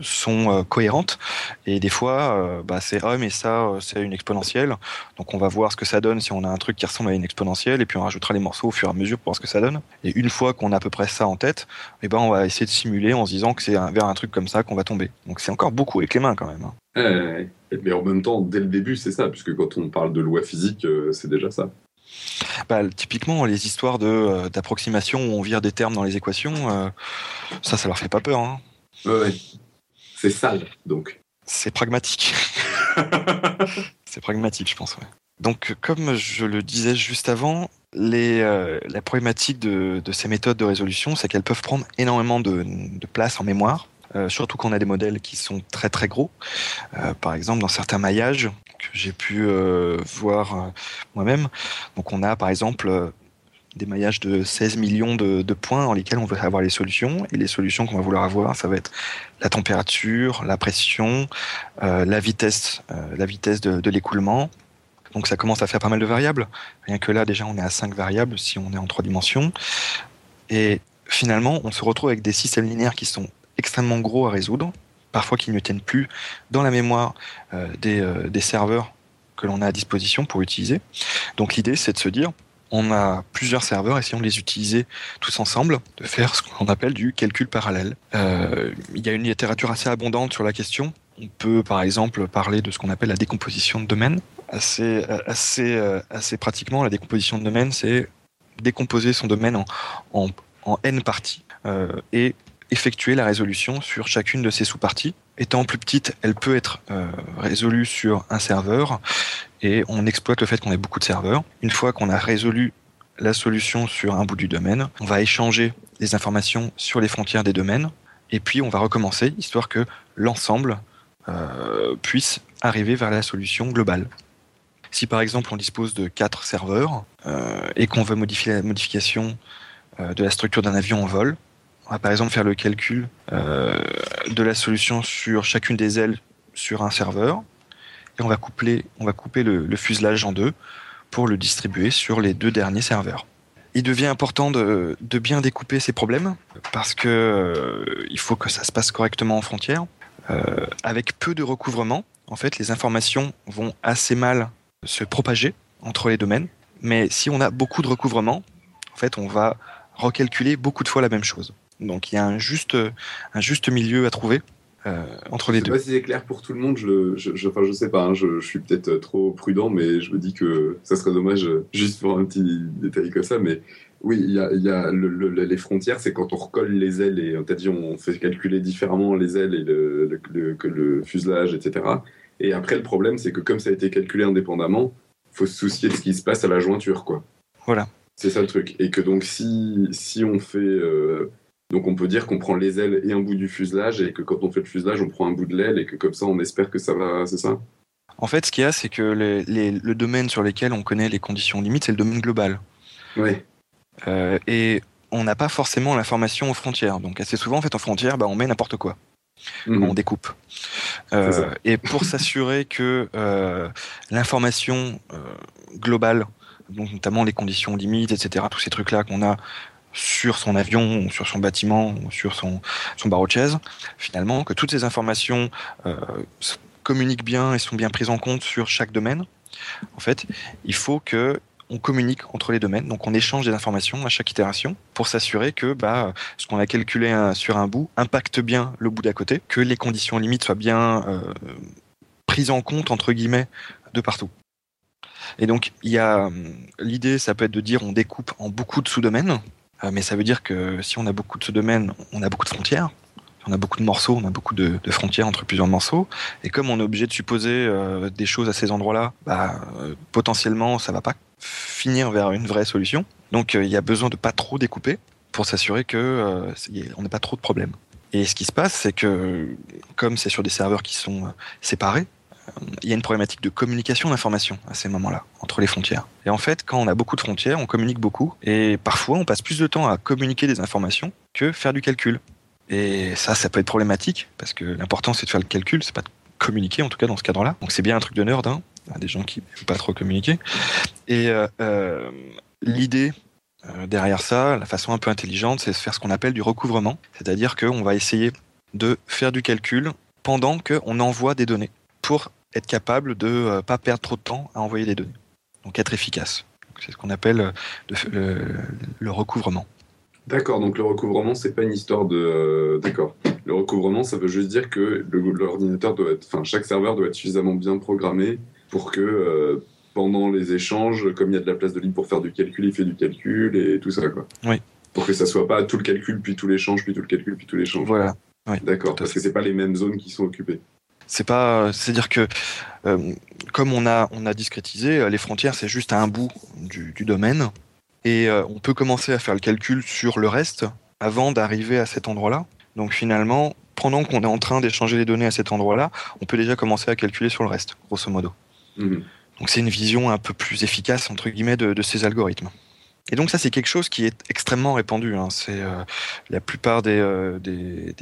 sont cohérentes, et des fois bah, c'est ah mais ça c'est une exponentielle, donc on va voir ce que ça donne si on a un truc qui ressemble à une exponentielle, et puis on rajoutera les morceaux au fur et à mesure pour voir ce que ça donne, et une fois qu'on a à peu près ça en tête, eh ben on va essayer de simuler en se disant que c'est vers un truc comme ça qu'on va tomber. Donc c'est encore beaucoup avec les mains quand même. Hein mais en même temps, dès le début, c'est ça, puisque quand on parle de loi physique, euh, c'est déjà ça. Bah, typiquement, les histoires euh, d'approximation où on vire des termes dans les équations, euh, ça, ça leur fait pas peur. Hein. Ouais, C'est sale, donc. C'est pragmatique. c'est pragmatique, je pense. Ouais. Donc, comme je le disais juste avant, les, la problématique de, de, ces méthodes de résolution, c'est qu'elles peuvent prendre énormément de, de place en mémoire. Euh, surtout quand on a des modèles qui sont très très gros. Euh, par exemple, dans certains maillages que j'ai pu euh, voir moi-même, donc on a par exemple des maillages de 16 millions de, points dans lesquels on veut avoir les solutions. Et les solutions qu'on va vouloir avoir, ça va être la température, la pression, la vitesse, la vitesse de, de l'écoulement. Donc ça commence à faire pas mal de variables. Rien que là, déjà, on est à 5 variables si on est en 3 dimensions. Et finalement, on se retrouve avec des systèmes linéaires qui sont extrêmement gros à résoudre, parfois qui ne tiennent plus dans la mémoire euh, euh, des, serveurs que l'on a à disposition pour utiliser. Donc l'idée, c'est de se dire, on a plusieurs serveurs, essayons de les utiliser tous ensemble, de faire ce qu'on appelle du calcul parallèle. Euh, il y a une littérature assez abondante sur la question. On peut par exemple parler de ce qu'on appelle la décomposition de domaine. Assez, assez, assez pratiquement, la décomposition de domaine, c'est décomposer son domaine en, en, n parties et effectuer la résolution sur chacune de ces sous-parties. Étant plus petite, elle peut être euh, résolue sur un serveur et on exploite le fait qu'on ait beaucoup de serveurs. Une fois qu'on a résolu la solution sur un bout du domaine, on va échanger les informations sur les frontières des domaines et puis on va recommencer histoire que l'ensemble euh, puisse arriver vers la solution globale. Si par exemple on dispose de quatre serveurs euh, et qu'on veut modifier la modification de la structure d'un avion en vol, on va par exemple faire le calcul euh, de la solution sur chacune des ailes sur un serveur et on va, coupler, on va couper le, fuselage en deux pour le distribuer sur les deux derniers serveurs. Il devient important de, de bien découper ces problèmes parce que euh, il faut que ça se passe correctement en frontière. Euh, avec peu de recouvrement, en fait, les informations vont assez mal se propager entre les domaines. Mais si on a beaucoup de recouvrement, en fait, on va recalculer beaucoup de fois la même chose. Donc il y a un juste, un juste milieu à trouver euh, entre les Je sais deux. pas si c'est clair pour tout le monde, je, je, je, enfin, je sais pas, hein, je, suis peut-être trop prudent, mais je me dis que ça serait dommage euh, juste pour un petit détail comme ça. Mais oui, il y a, il y a le, le- les frontières, c'est quand on recolle les ailes et on t'a dit on fait calculer différemment les ailes et le, fuselage, etc. Et après, le problème, c'est que comme ça a été calculé indépendamment, faut se soucier de ce qui se passe à la jointure, quoi. Voilà. C'est ça le truc. Et que donc, si, si on fait. euh, donc, on peut dire qu'on prend les ailes et un bout du fuselage, et que quand on fait le fuselage, on prend un bout de l'aile, et que comme ça, on espère que ça va. C'est ça? En fait, ce qu'il y a, c'est que les- les- le domaine sur lequel on connaît les conditions limites, c'est le domaine global. Oui. Euh, et on n'a pas forcément l'information aux frontières. Donc assez souvent, en fait, aux frontières, bah, on met n'importe quoi. Mhm. on découpe. Euh, et pour s'assurer que euh, l'information euh, globale, donc notamment les conditions limites, etc., tous ces trucs-là qu'on a sur son avion, ou sur son bâtiment, ou sur son, barreau de chaise, finalement, que toutes ces informations euh, communiquent bien et sont bien prises en compte sur chaque domaine, en fait, il faut que on communique entre les domaines, donc on échange des informations à chaque itération pour s'assurer que bah, ce qu'on a calculé un- sur un bout impacte bien le bout d'à côté, que les conditions limites soient bien euh, prises en compte entre guillemets de partout. Et donc il y a hum, l'idée, ça peut être de dire on découpe en beaucoup de sous-domaines, mais ça veut dire que si on a beaucoup de sous-domaines, on a beaucoup de frontières. On a beaucoup de morceaux, on a beaucoup de, frontières entre plusieurs morceaux. Et comme on est obligé de supposer euh, des choses à ces endroits-là, bah, euh, potentiellement, ça va pas finir vers une vraie solution. Donc, euh, il y a besoin de pas trop découper pour s'assurer que euh, on n'a pas trop de problèmes. Et ce qui se passe, c'est que comme c'est sur des serveurs qui sont euh, séparés, euh, il y a une problématique de communication d'informations à ces moments-là, entre les frontières. Et en fait, quand on a beaucoup de frontières, on communique beaucoup, et parfois on passe plus de temps à communiquer des informations que faire du calcul. Et ça, ça peut être problématique, parce que l'important c'est de faire le calcul, c'est pas de communiquer en tout cas dans ce cadre-là. Donc c'est bien un truc de nerd, hein, des gens qui ne pas trop communiquer. Et euh, euh, l'idée euh, derrière ça, la façon un peu intelligente, c'est de faire ce qu'on appelle du recouvrement, c'est-à-dire qu'on va essayer de faire du calcul pendant qu'on envoie des données, pour être capable de euh, pas perdre trop de temps à envoyer des données. Donc être efficace. C'est ce qu'on appelle euh, le- le- le recouvrement. D'accord, donc le recouvrement, c'est pas une histoire de. euh, D'accord. Le recouvrement, ça veut juste dire que l'ordinateur doit être. Enfin, chaque serveur doit être suffisamment bien programmé pour que euh, pendant les échanges, comme il y a de la place de libre pour faire du calcul, il fait du calcul et tout ça, quoi. Oui. Pour que ça soit pas tout le calcul, puis tout l'échange, puis tout le calcul, puis tout l'échange. Voilà. D'accord, tout à parce que c'est pas les mêmes zones qui sont occupées. C'est pas, c'est-à-dire que euh, comme on a on a discrétisé, euh, les frontières c'est juste à un bout du, du domaine et euh, on peut commencer à faire le calcul sur le reste avant d'arriver à cet endroit-là. Donc finalement, pendant qu'on est en train d'échanger les données à cet endroit-là, on peut déjà commencer à calculer sur le reste, grosso modo. Mhm. Donc c'est une vision un peu plus efficace entre guillemets de, de ces algorithmes. Et donc ça c'est quelque chose qui est extrêmement répandu. hein. C'est euh, la plupart des, euh,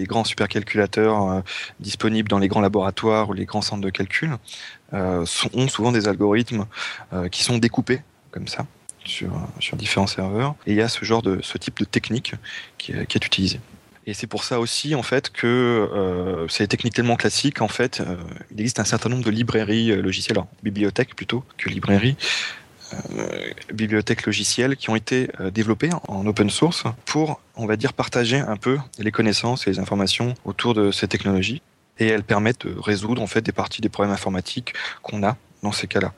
grands supercalculateurs euh, disponibles dans les grands laboratoires ou les grands centres de calcul ont souvent des algorithmes qui sont découpés comme ça sur, différents serveurs. Et il y a ce genre de ce type de technique qui, est- qui est utilisé. Et c'est pour ça aussi en fait que euh, c'est des techniques tellement classiques en fait. il existe un certain nombre de librairies logicielles, alors bibliothèques plutôt que librairies, bibliothèques logicielles qui ont été euh, développées en open source pour, on va dire, partager un peu les connaissances et les informations autour de ces technologies. Et elles permettent de résoudre en fait des parties des problèmes informatiques qu'on a dans ces cas-là.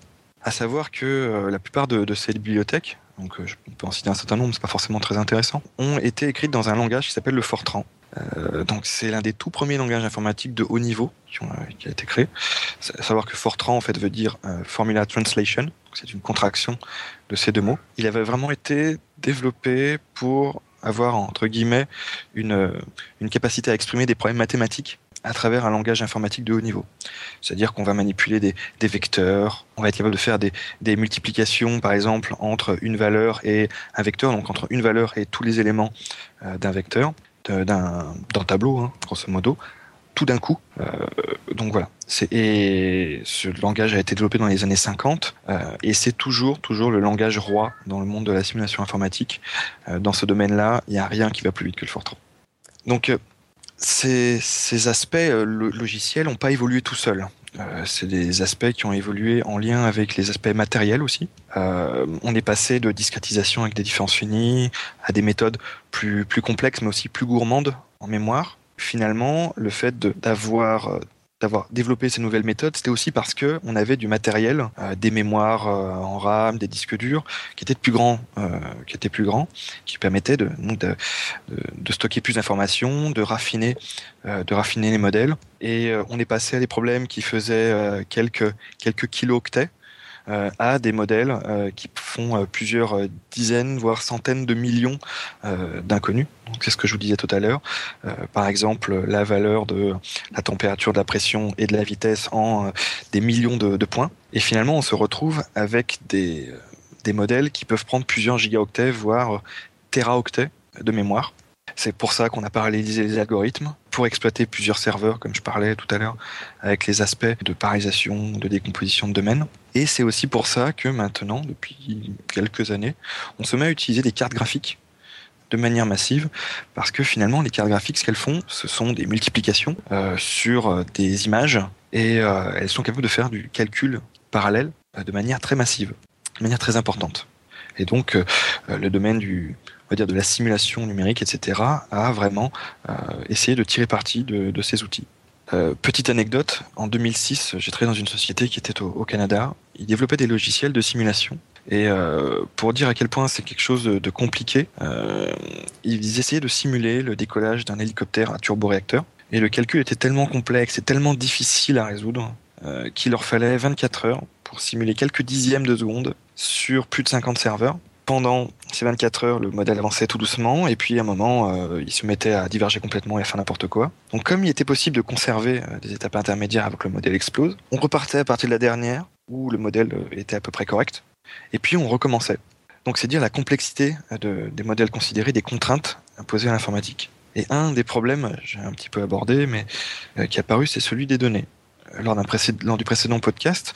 À savoir que euh, la plupart de, ces bibliothèques, donc euh, je peux en citer un certain nombre, c'est pas forcément très intéressant, ont été écrites dans un langage qui s'appelle le Fortran. Euh, donc c'est l'un des tout premiers langages informatiques de haut niveau qui, a été créé. Savoir que Fortran en fait veut dire Formula Translation. C'est une contraction de ces deux mots. Il avait vraiment été développé pour avoir entre guillemets une, une capacité à exprimer des problèmes mathématiques à travers un langage informatique de haut niveau. C'est-à-dire qu'on va manipuler des, des, vecteurs, on va être capable de faire des, des, multiplications, par exemple, entre une valeur et un vecteur, donc entre une valeur et tous les éléments euh, d'un vecteur, d'un tableau, hein, grosso modo, tout d'un coup. Euh, donc voilà. Et ce langage a été développé dans les années 50 euh, et c'est toujours, toujours le langage roi dans le monde de la simulation informatique. Euh, dans ce domaine-là, il n'y a rien qui va plus vite que le Fortran. Donc euh, ces, ces, aspects logiciels n'ont pas évolué tout seuls. C'est des aspects qui ont évolué en lien avec les aspects matériels aussi. On est passé de discrétisation avec des différences finies à des méthodes plus, complexes mais aussi plus gourmandes en mémoire finalement, le fait d'avoir d'avoir développé ces nouvelles méthodes, c'était aussi parce que on avait du matériel, euh, des mémoires euh, en RAM, des disques durs, qui étaient plus grands, euh, qui étaient plus grands, qui permettaient de, de, stocker plus d'informations, de raffiner, de raffiner les modèles. Et on est passé à des problèmes qui faisaient quelques quelques kilooctets à des modèles euh, qui font euh, plusieurs dizaines, voire centaines de millions d'inconnus. C'est ce que je vous disais tout à l'heure. par exemple, la valeur de la température, de la pression et de la vitesse en des millions de, points. Et finalement, on se retrouve avec des, des modèles qui peuvent prendre plusieurs gigaoctets, voire téraoctets de mémoire. C'est pour ça qu'on a parallélisé les algorithmes pour exploiter plusieurs serveurs, comme je parlais tout à l'heure, avec les aspects de parisation, de décomposition de domaines. Et c'est aussi pour ça que maintenant, depuis quelques années, on se met à utiliser des cartes graphiques de manière massive, parce que finalement, les cartes graphiques, ce qu'elles font, ce sont des multiplications euh, sur euh, des images, et euh, elles sont capables de faire du calcul parallèle de manière très massive, de manière très importante. Et donc, le domaine du, on va dire, de la simulation numérique, etc., a vraiment euh, essayé de tirer parti de, ces outils. Euh, petite anecdote, en 2006, j'ai travaillé dans une société qui était au, Canada. Ils développaient des logiciels de simulation. Et euh, pour dire à quel point c'est quelque chose de, de compliqué, ils essayaient de simuler le décollage d'un hélicoptère à turboréacteur. Et le calcul était tellement complexe et tellement difficile à résoudre qu'il leur fallait 24 heures pour simuler quelques dixièmes de seconde sur plus de 50 serveurs pendant ces 24 heures, le modèle avançait tout doucement, et puis à un moment, euh, il se mettait à diverger complètement et à faire n'importe quoi. Donc comme il était possible de conserver euh, des étapes intermédiaires avant que le modèle explose, on repartait à partir de la dernière, où le modèle euh, était à peu près correct, et puis on recommençait. Donc c'est dire la complexité de, des modèles considérés, des contraintes imposées à l'informatique. Et un des problèmes, j'ai un petit peu abordé, mais qui est apparu, c'est celui des données lors, lors, du précédent podcast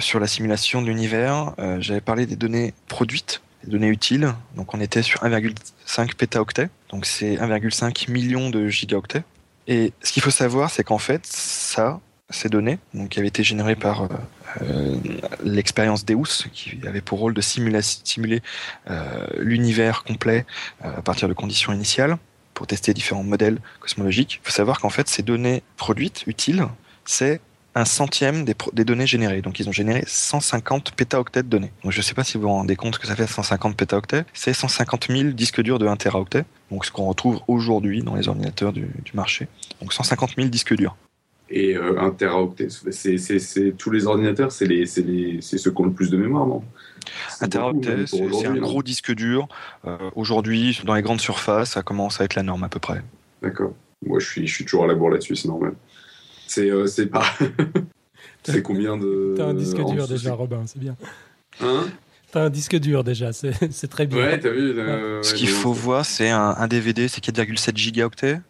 sur la simulation de l'univers, j'avais parlé des données produites, données utiles. Donc on était sur 1,5 pétaoctets, donc c'est 1,5 million de gigaoctets. Et ce qu'il faut savoir, c'est qu'en fait, ça, ces données, donc qui avaient été générées par euh, l'expérience Deus, qui avait pour rôle de simuler, simuler l'univers complet à partir de conditions initiales pour tester différents modèles cosmologiques. Il faut savoir qu'en fait, ces données produites, utiles, c'est un centième des, des, données générées. Donc ils ont généré 150 pétaoctets de données. Donc je ne sais pas si vous vous rendez compte que ça fait 150 pétaoctets. C'est 150 000 disques durs de 1 teraoctet. Donc ce qu'on retrouve aujourd'hui dans les ordinateurs du, du, marché. Donc 150 000 disques durs. Et euh, 1 teraoctet, c'est tous les ordinateurs, c'est ceux qui ont le plus de mémoire, non? Un teraoctet, c'est un gros disque dur. Euh, aujourd'hui, dans les grandes surfaces, ça commence à être la norme à peu près. D'accord. Moi, je suis, je suis toujours à la bourre là-dessus, c'est normal. C'est euh, pas. c'est combien de. T'as un disque dur déjà, Robin, c'est bien. Hein T'as un disque dur déjà, c'est très bien. Ouais, t'as vu. Euh, Ce qu'il faut voir, c'est un, un, DVD, c'est 4,7 gigaoctets.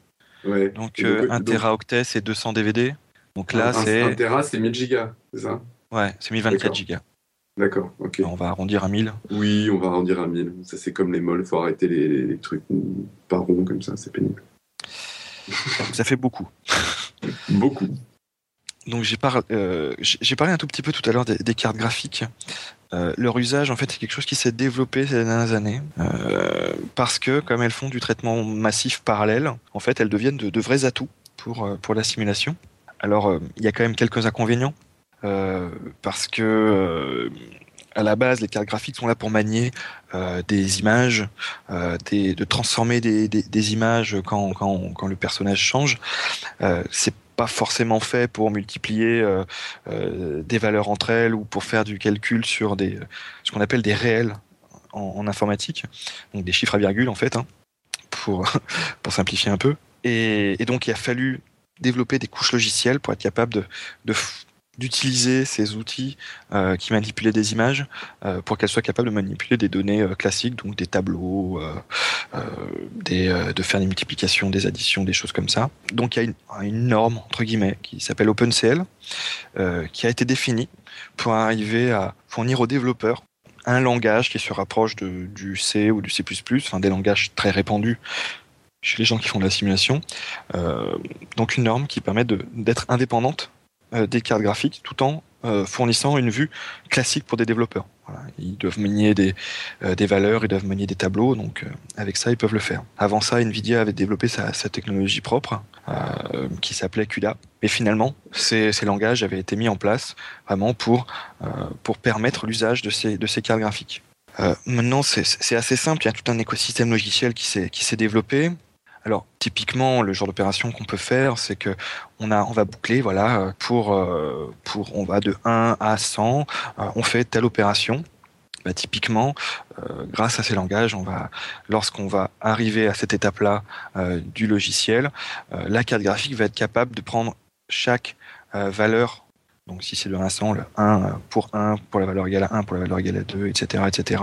Ouais. Donc, euh, 1 teraoctet, c'est 200 DVD. Donc là, c'est. 1 tera, c'est 1000 gigas, c'est ça? Ouais, c'est 1024 gigas. D'accord, ok. On va arrondir à 1000. Oui, on va arrondir à 1000. Ça, c'est comme les molles, faut arrêter les, les trucs par rond comme ça, c'est pénible. ça fait beaucoup. beaucoup. Donc j'ai euh, parlé un tout petit peu tout à l'heure des, des, cartes graphiques. Euh, leur usage, en fait, c'est quelque chose qui s'est développé ces dernières années euh, parce que, comme elles font du traitement massif parallèle, en fait, elles deviennent de, de vrais atouts pour pour la simulation. Alors, il y a quand même quelques inconvénients parce que à la base, les cartes graphiques sont là pour manier euh, des images, euh, de transformer des, images quand, le personnage change. Euh, c'est pas forcément fait pour multiplier euh, des valeurs entre elles ou pour faire du calcul sur ce qu'on appelle des réels en, informatique, donc des chiffres à virgule en fait, hein, pour simplifier un peu. Et, donc il a fallu développer des couches logicielles pour être capable de d'utiliser ces outils euh, qui manipulaient des images euh, pour qu'elles soient capables de manipuler des données euh, classiques, donc des tableaux, de faire des multiplications, des additions, des choses comme ça. Donc il y a une, une norme, entre guillemets, qui s'appelle OpenCL, qui a été définie pour arriver à fournir aux développeurs un langage qui se rapproche de, du C ou du C++, enfin des langages très répandus chez les gens qui font de la simulation. donc une norme qui permet d'être indépendante des cartes graphiques tout en euh, fournissant une vue classique pour des développeurs. Ils doivent manier des, euh, des, valeurs, ils doivent manier des tableaux, donc euh, avec ça, ils peuvent le faire. Avant ça, NVIDIA avait développé sa, sa technologie propre, euh, qui s'appelait CUDA. Mais finalement, ces, ces, langages avaient été mis en place vraiment pour, pour permettre l'usage de ces, de ces cartes graphiques. maintenant, c'est assez simple, il y a tout un écosystème logiciel qui s'est développé. Alors typiquement le genre d'opération qu'on peut faire, c'est que on a on va boucler voilà pour pour on va de 1 à 100, on fait telle opération. Bah, typiquement, euh, grâce à ces langages, on va, lorsqu'on va arriver à cette étape-là euh, du logiciel, euh, la carte graphique va être capable de prendre chaque valeur donc si c'est de 1 à 100, le 1 pour 1 pour la valeur égale à 1 pour la valeur égale à 2, etc., etc.,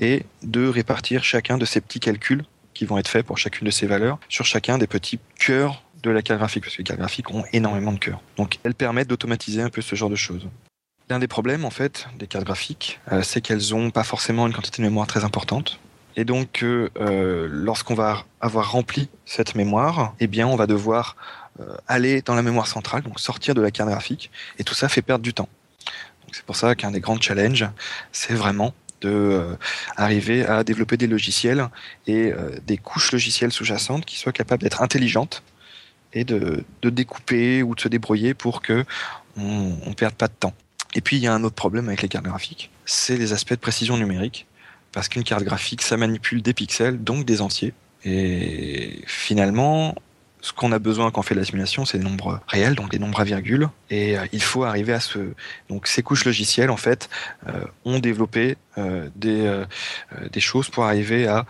et de répartir chacun de ces petits calculs vont être faits pour chacune de ces valeurs sur chacun des petits cœurs de la carte graphique, parce que les cartes graphiques ont énormément de cœurs. Donc elles permettent d'automatiser un peu ce genre de choses. L'un des problèmes en fait des cartes graphiques, euh, c'est qu'elles n'ont pas forcément une quantité de mémoire très importante. Et donc euh, lorsqu'on va avoir rempli cette mémoire, eh bien on va devoir euh, aller dans la mémoire centrale, donc sortir de la carte graphique, et tout ça fait perdre du temps. C'est pour ça qu'un des grands challenges, c'est vraiment de euh, arriver à développer des logiciels et euh, des couches logicielles sous-jacentes qui soient capables d'être intelligentes et de, découper ou de se débrouiller pour que on perde pas de temps. Et puis il y a un autre problème avec les cartes graphiques, c'est les aspects de précision numérique, parce qu'une carte graphique ça manipule des pixels, donc des entiers, et finalement ce qu'on a besoin quand on fait de la simulation, c'est des nombres réels, donc des nombres à virgule. Et euh, il faut arriver à ce. Donc ces couches logicielles, en fait, euh, ont développé euh, des, des choses pour arriver à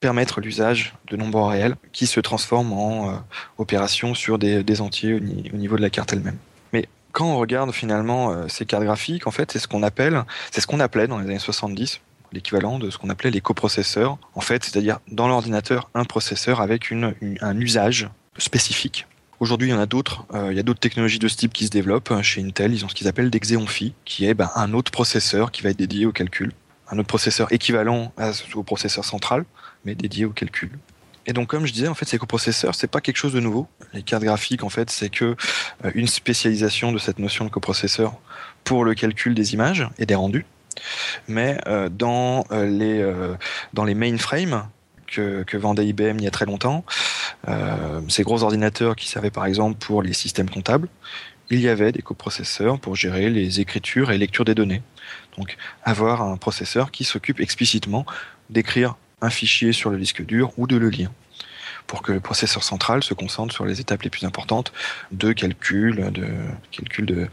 permettre l'usage de nombres réels qui se transforment en opérations sur des, des entiers au, ni au, niveau de la carte elle-même. Mais quand on regarde finalement ces cartes graphiques, en fait, c'est ce qu'on appelle, c'est ce qu'on appelait dans les années 70 l'équivalent de ce qu'on appelait les coprocesseurs. En fait, c'est-à-dire dans l'ordinateur, un processeur avec une, un usage spécifiques. Aujourd'hui, il y en a d'autres. Euh, il y a d'autres technologies de ce type qui se développent. Chez Intel, ils ont ce qu'ils appellent des Xeon Phi, qui est ben, un autre processeur qui va être dédié au calcul. Un autre processeur équivalent au processeur central, mais dédié au calcul. Et donc, comme je disais, en fait, ces coprocesseurs, c'est pas quelque chose de nouveau. Les cartes graphiques, en fait, c'est que euh, une spécialisation de cette notion de coprocesseur pour le calcul des images et des rendus. Mais euh, dans les dans les mainframes, que, vendait IBM il y a très longtemps, ces gros ordinateurs qui servaient par exemple pour les systèmes comptables, il y avait des coprocesseurs pour gérer les écritures et lectures des données. Donc avoir un processeur qui s'occupe explicitement d'écrire un fichier sur le disque dur ou de le lire pour que le processeur central se concentre sur les étapes les plus importantes de calcul, de calcul de, euh,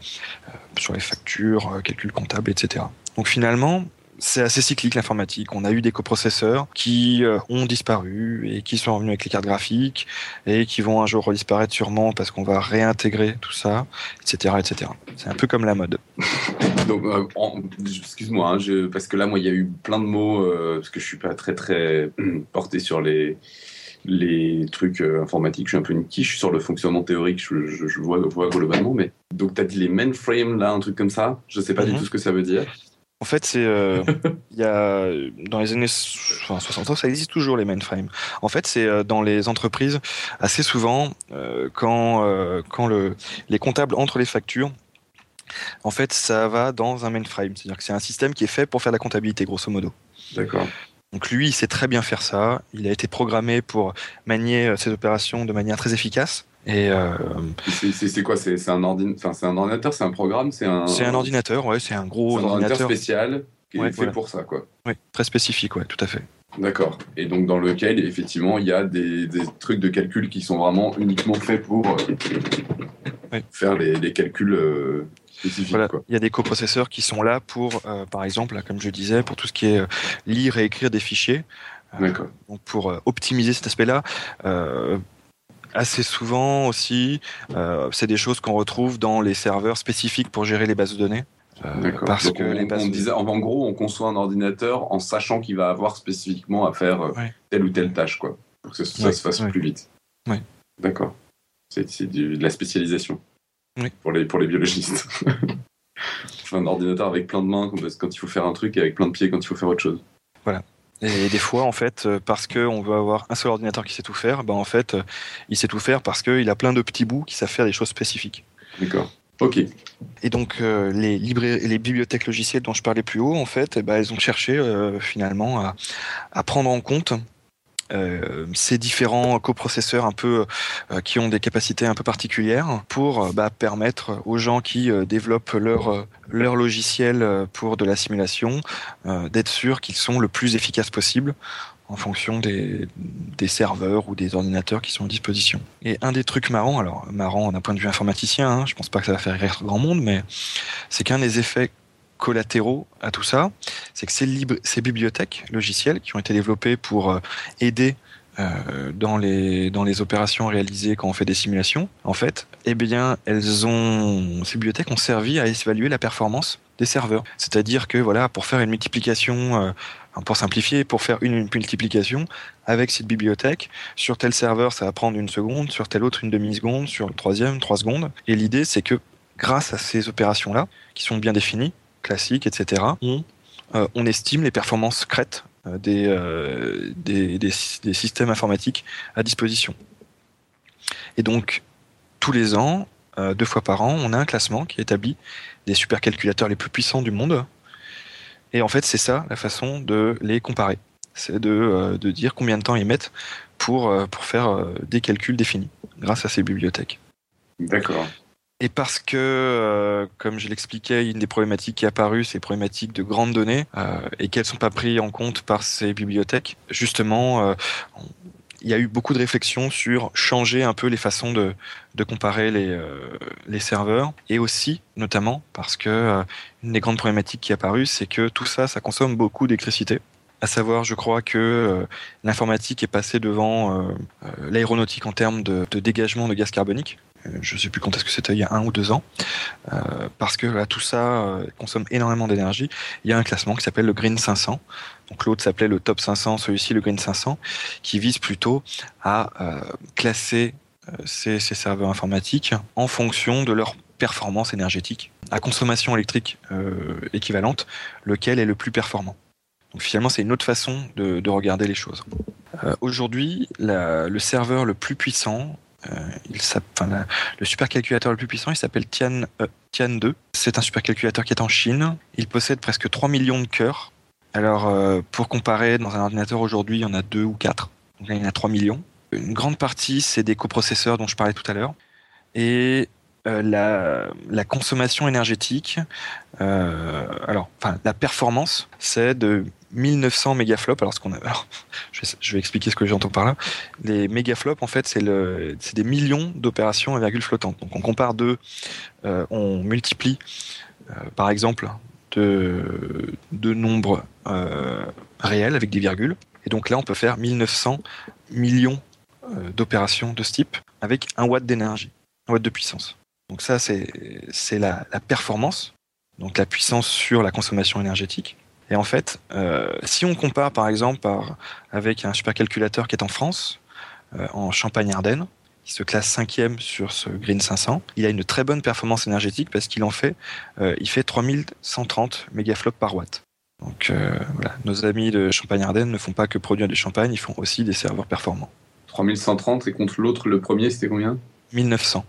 sur les factures, euh, calcul comptable, etc. Donc finalement, c'est assez cyclique l'informatique. On a eu des coprocesseurs qui euh, ont disparu et qui sont revenus avec les cartes graphiques et qui vont un jour redisparaître sûrement parce qu'on va réintégrer tout ça, etc., etc. C'est un peu comme la mode. Donc, euh, excuse-moi, hein, parce que là, moi, il y a eu plein de mots euh, parce que je suis pas très très porté sur les les trucs euh, informatiques. Je suis un peu une quiche sur le fonctionnement théorique. Je, je, je vois, vois, globalement, mais donc tu as dit les mainframes là, un truc comme ça. Je sais pas mm -hmm. du tout ce que ça veut dire. En fait, c'est euh, il y a dans les années enfin, 60 ça existe toujours les mainframes. En fait, c'est euh, dans les entreprises assez souvent euh, quand euh, quand le les comptables entrent les factures. En fait, ça va dans un mainframe, c'est-à-dire que c'est un système qui est fait pour faire la comptabilité, grosso modo. D'accord. Donc lui, il sait très bien faire ça. Il a été programmé pour manier ces opérations de manière très efficace. Et c'est quoi C'est un, un ordinateur, c'est un programme, c'est un. C'est un ordinateur, ouais, c'est un gros un ordinateur. spécial qui est fait pour ça, quoi. Oui, très spécifique, ouais, tout à fait. D'accord. Et donc dans lequel effectivement il y a des, des, trucs de calcul qui sont vraiment uniquement faits pour faire les, les calculs spécifiques. Voilà. Il y a des coprocesseurs qui sont là pour, par exemple, comme je disais, pour tout ce qui est lire et écrire des fichiers. D'accord. donc pour optimiser cet aspect-là assez souvent aussi. Euh, c'est des choses qu'on retrouve dans les serveurs spécifiques pour gérer les bases de données. Euh, parce que les bases disait, en gros, on conçoit un ordinateur en sachant qu'il va avoir spécifiquement à faire euh, telle ou telle tâche, quoi, pour que ça, se fasse plus vite. D'accord. C'est de la spécialisation pour, les, pour les biologistes. un ordinateur avec plein de mains quand il faut faire un truc et avec plein de pieds quand il faut faire autre chose. Voilà. Et des fois, en fait, euh, parce qu'on veut avoir un seul ordinateur qui sait tout faire, ben en fait, euh, il sait tout faire parce qu'il a plein de petits bouts qui savent faire des choses spécifiques. D'accord. Ok. Et donc, euh, les, les bibliothèques logicielles dont je parlais plus haut, en fait, eh ben, elles ont cherché finalement à, à, prendre en compte euh, ces différents coprocesseurs un peu euh, qui ont des capacités un peu particulières pour euh, bah, permettre aux gens qui développent leur leur logiciel pour de la simulation d'être sûr qu'ils sont le plus efficaces possible en fonction des, des, serveurs ou des ordinateurs qui sont à disposition. Et un des trucs marrants, alors marrant d'un point de vue informaticien, hein, je pense pas que ça va faire rire grand monde, mais c'est qu'un des effets collatéraux à tout ça, c'est que ces, bibliothèques logicielles qui ont été développées pour euh, aider euh, dans, les, dans les opérations réalisées quand on fait des simulations, en fait, eh bien, elles ont, ces bibliothèques ont servi à évaluer la performance des serveurs. C'est-à-dire que voilà, pour faire une multiplication, euh, pour simplifier, pour faire une, multiplication avec cette bibliothèque, sur tel serveur, ça va prendre une seconde, sur tel autre, une demi-seconde, sur le troisième, trois secondes. Et l'idée, c'est que grâce à ces opérations-là, qui sont bien définies, classique, etc., euh, on, estime les performances crêtes euh, euh, des, des, systèmes informatiques à disposition. Et donc, tous les ans, deux fois par an, on a un classement qui établit des supercalculateurs les plus puissants du monde. Et en fait, c'est ça la façon de les comparer. C'est de, de, dire combien de temps ils mettent pour, pour faire des calculs définis grâce à ces bibliothèques. D'accord. Et parce que, euh, comme je l'expliquais, une des problématiques qui est apparue, c'est les problématiques de grandes données euh, et qu'elles ne sont pas prises en compte par ces bibliothèques. Justement, euh, il y a eu beaucoup de réflexions sur changer un peu les façons de, de comparer les, les serveurs et aussi, notamment, parce que une des grandes problématiques qui est apparue, c'est que tout ça, ça consomme beaucoup d'électricité. À savoir, je crois que l'informatique est passée devant l'aéronautique en termes de, dégagement de gaz carbonique. Euh, je ne sais plus quand est-ce que c'était, il y a un ou deux ans, euh, parce que tout ça euh, consomme énormément d'énergie. Il y a un classement qui s'appelle le Green 500. Donc l'autre s'appelait le Top 500, celui-ci le Green 500, qui vise plutôt à classer ces, serveurs informatiques en fonction de leur performance énergétique, à consommation électrique équivalente, lequel est le plus performant. Donc finalement, c'est une autre façon de, de regarder les choses. Aujourd'hui, le serveur le plus puissant euh, le supercalculateur le plus puissant, il s'appelle Tian, euh, Tian 2. C'est un supercalculateur qui est en Chine. Il possède presque 3 millions de cœurs. Alors, euh, pour comparer, dans un ordinateur aujourd'hui, il y en a 2 ou 4. Donc là, il y en a 3 millions. Une grande partie, c'est des coprocesseurs dont je parlais tout à l'heure. Et euh, la, consommation énergétique, euh, alors, enfin, la performance, c'est de 1900 mégaflops. Alors, ce qu'on a, je, vais, je, vais, expliquer ce que j'entends par là. Les mégaflops, en fait, c'est c'est des millions d'opérations à virgule flottante. Donc, on compare deux, euh, on multiplie, euh, par exemple, deux, nombres euh, réels avec des virgules. Et donc là, on peut faire 1900 millions d'opérations de ce type avec un watt d'énergie, un watt de puissance. Donc ça, c'est la, la, performance, donc la puissance sur la consommation énergétique. Et en fait, euh, si on compare par exemple par, avec un supercalculateur qui est en France, euh, en Champagne-Ardenne, qui se classe cinquième sur ce Green 500, il a une très bonne performance énergétique parce qu'il en fait, euh, il fait 3130 mégaflops par watt. Donc voilà, nos amis de Champagne-Ardenne ne font pas que produire du champagne, ils font aussi des serveurs performants. 3130 et contre l'autre, le premier, c'était combien? 1900.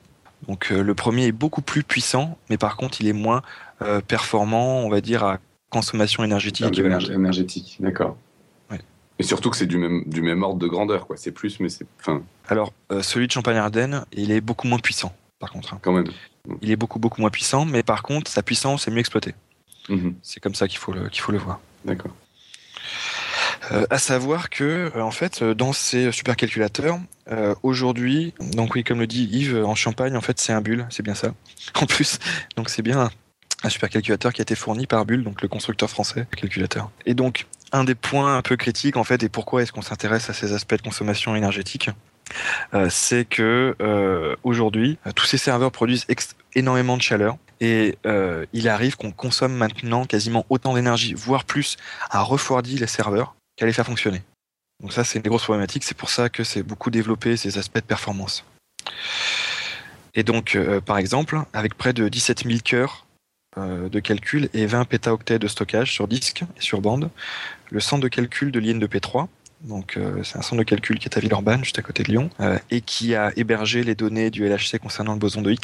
Donc euh, le premier est beaucoup plus puissant, mais par contre il est moins euh, performant, on va dire, à consommation énergétique. énergétique, d'accord. Ouais. Et surtout que c'est du même, du même ordre de grandeur, quoi. C'est plus, mais c'est. Enfin, Alors, euh, celui de Champagne-Ardenne, il est beaucoup moins puissant, par contre. hein. quand même. Il est beaucoup, beaucoup moins puissant, mais par contre, sa puissance est mieux exploitée. Mhm. C'est comme ça qu'il faut, le- qu'il faut le voir. D'accord. Euh, à savoir que, euh, en fait, dans ces supercalculateurs, euh, aujourd'hui, donc oui, comme le dit Yves, en Champagne, en fait, c'est un Bull, c'est bien ça. En plus, donc c'est bien un, supercalculateur qui a été fourni par Bull, donc le constructeur français calculateur. Et donc, un des points un peu critiques, en fait, et pourquoi est-ce qu'on s'intéresse à ces aspects de consommation énergétique, euh, c'est que euh, aujourd'hui, euh, tous ces serveurs produisent énormément de chaleur. Et il arrive qu'on consomme maintenant quasiment autant d'énergie, voire plus, à refroidir les serveurs qu'à les faire fonctionner. Donc ça, c'est une des grosses problématiques. C'est pour ça que c'est beaucoup développé ces aspects de performance. Et donc, par exemple, avec près de 17 000 cœurs de calcul et 20 pétaoctets de stockage sur disque et sur bande, le centre de calcul de l'IN de P3, donc euh, c'est un centre de calcul qui est à Villeurbanne, juste à côté de Lyon, euh, et qui a hébergé les données du LHC concernant le boson de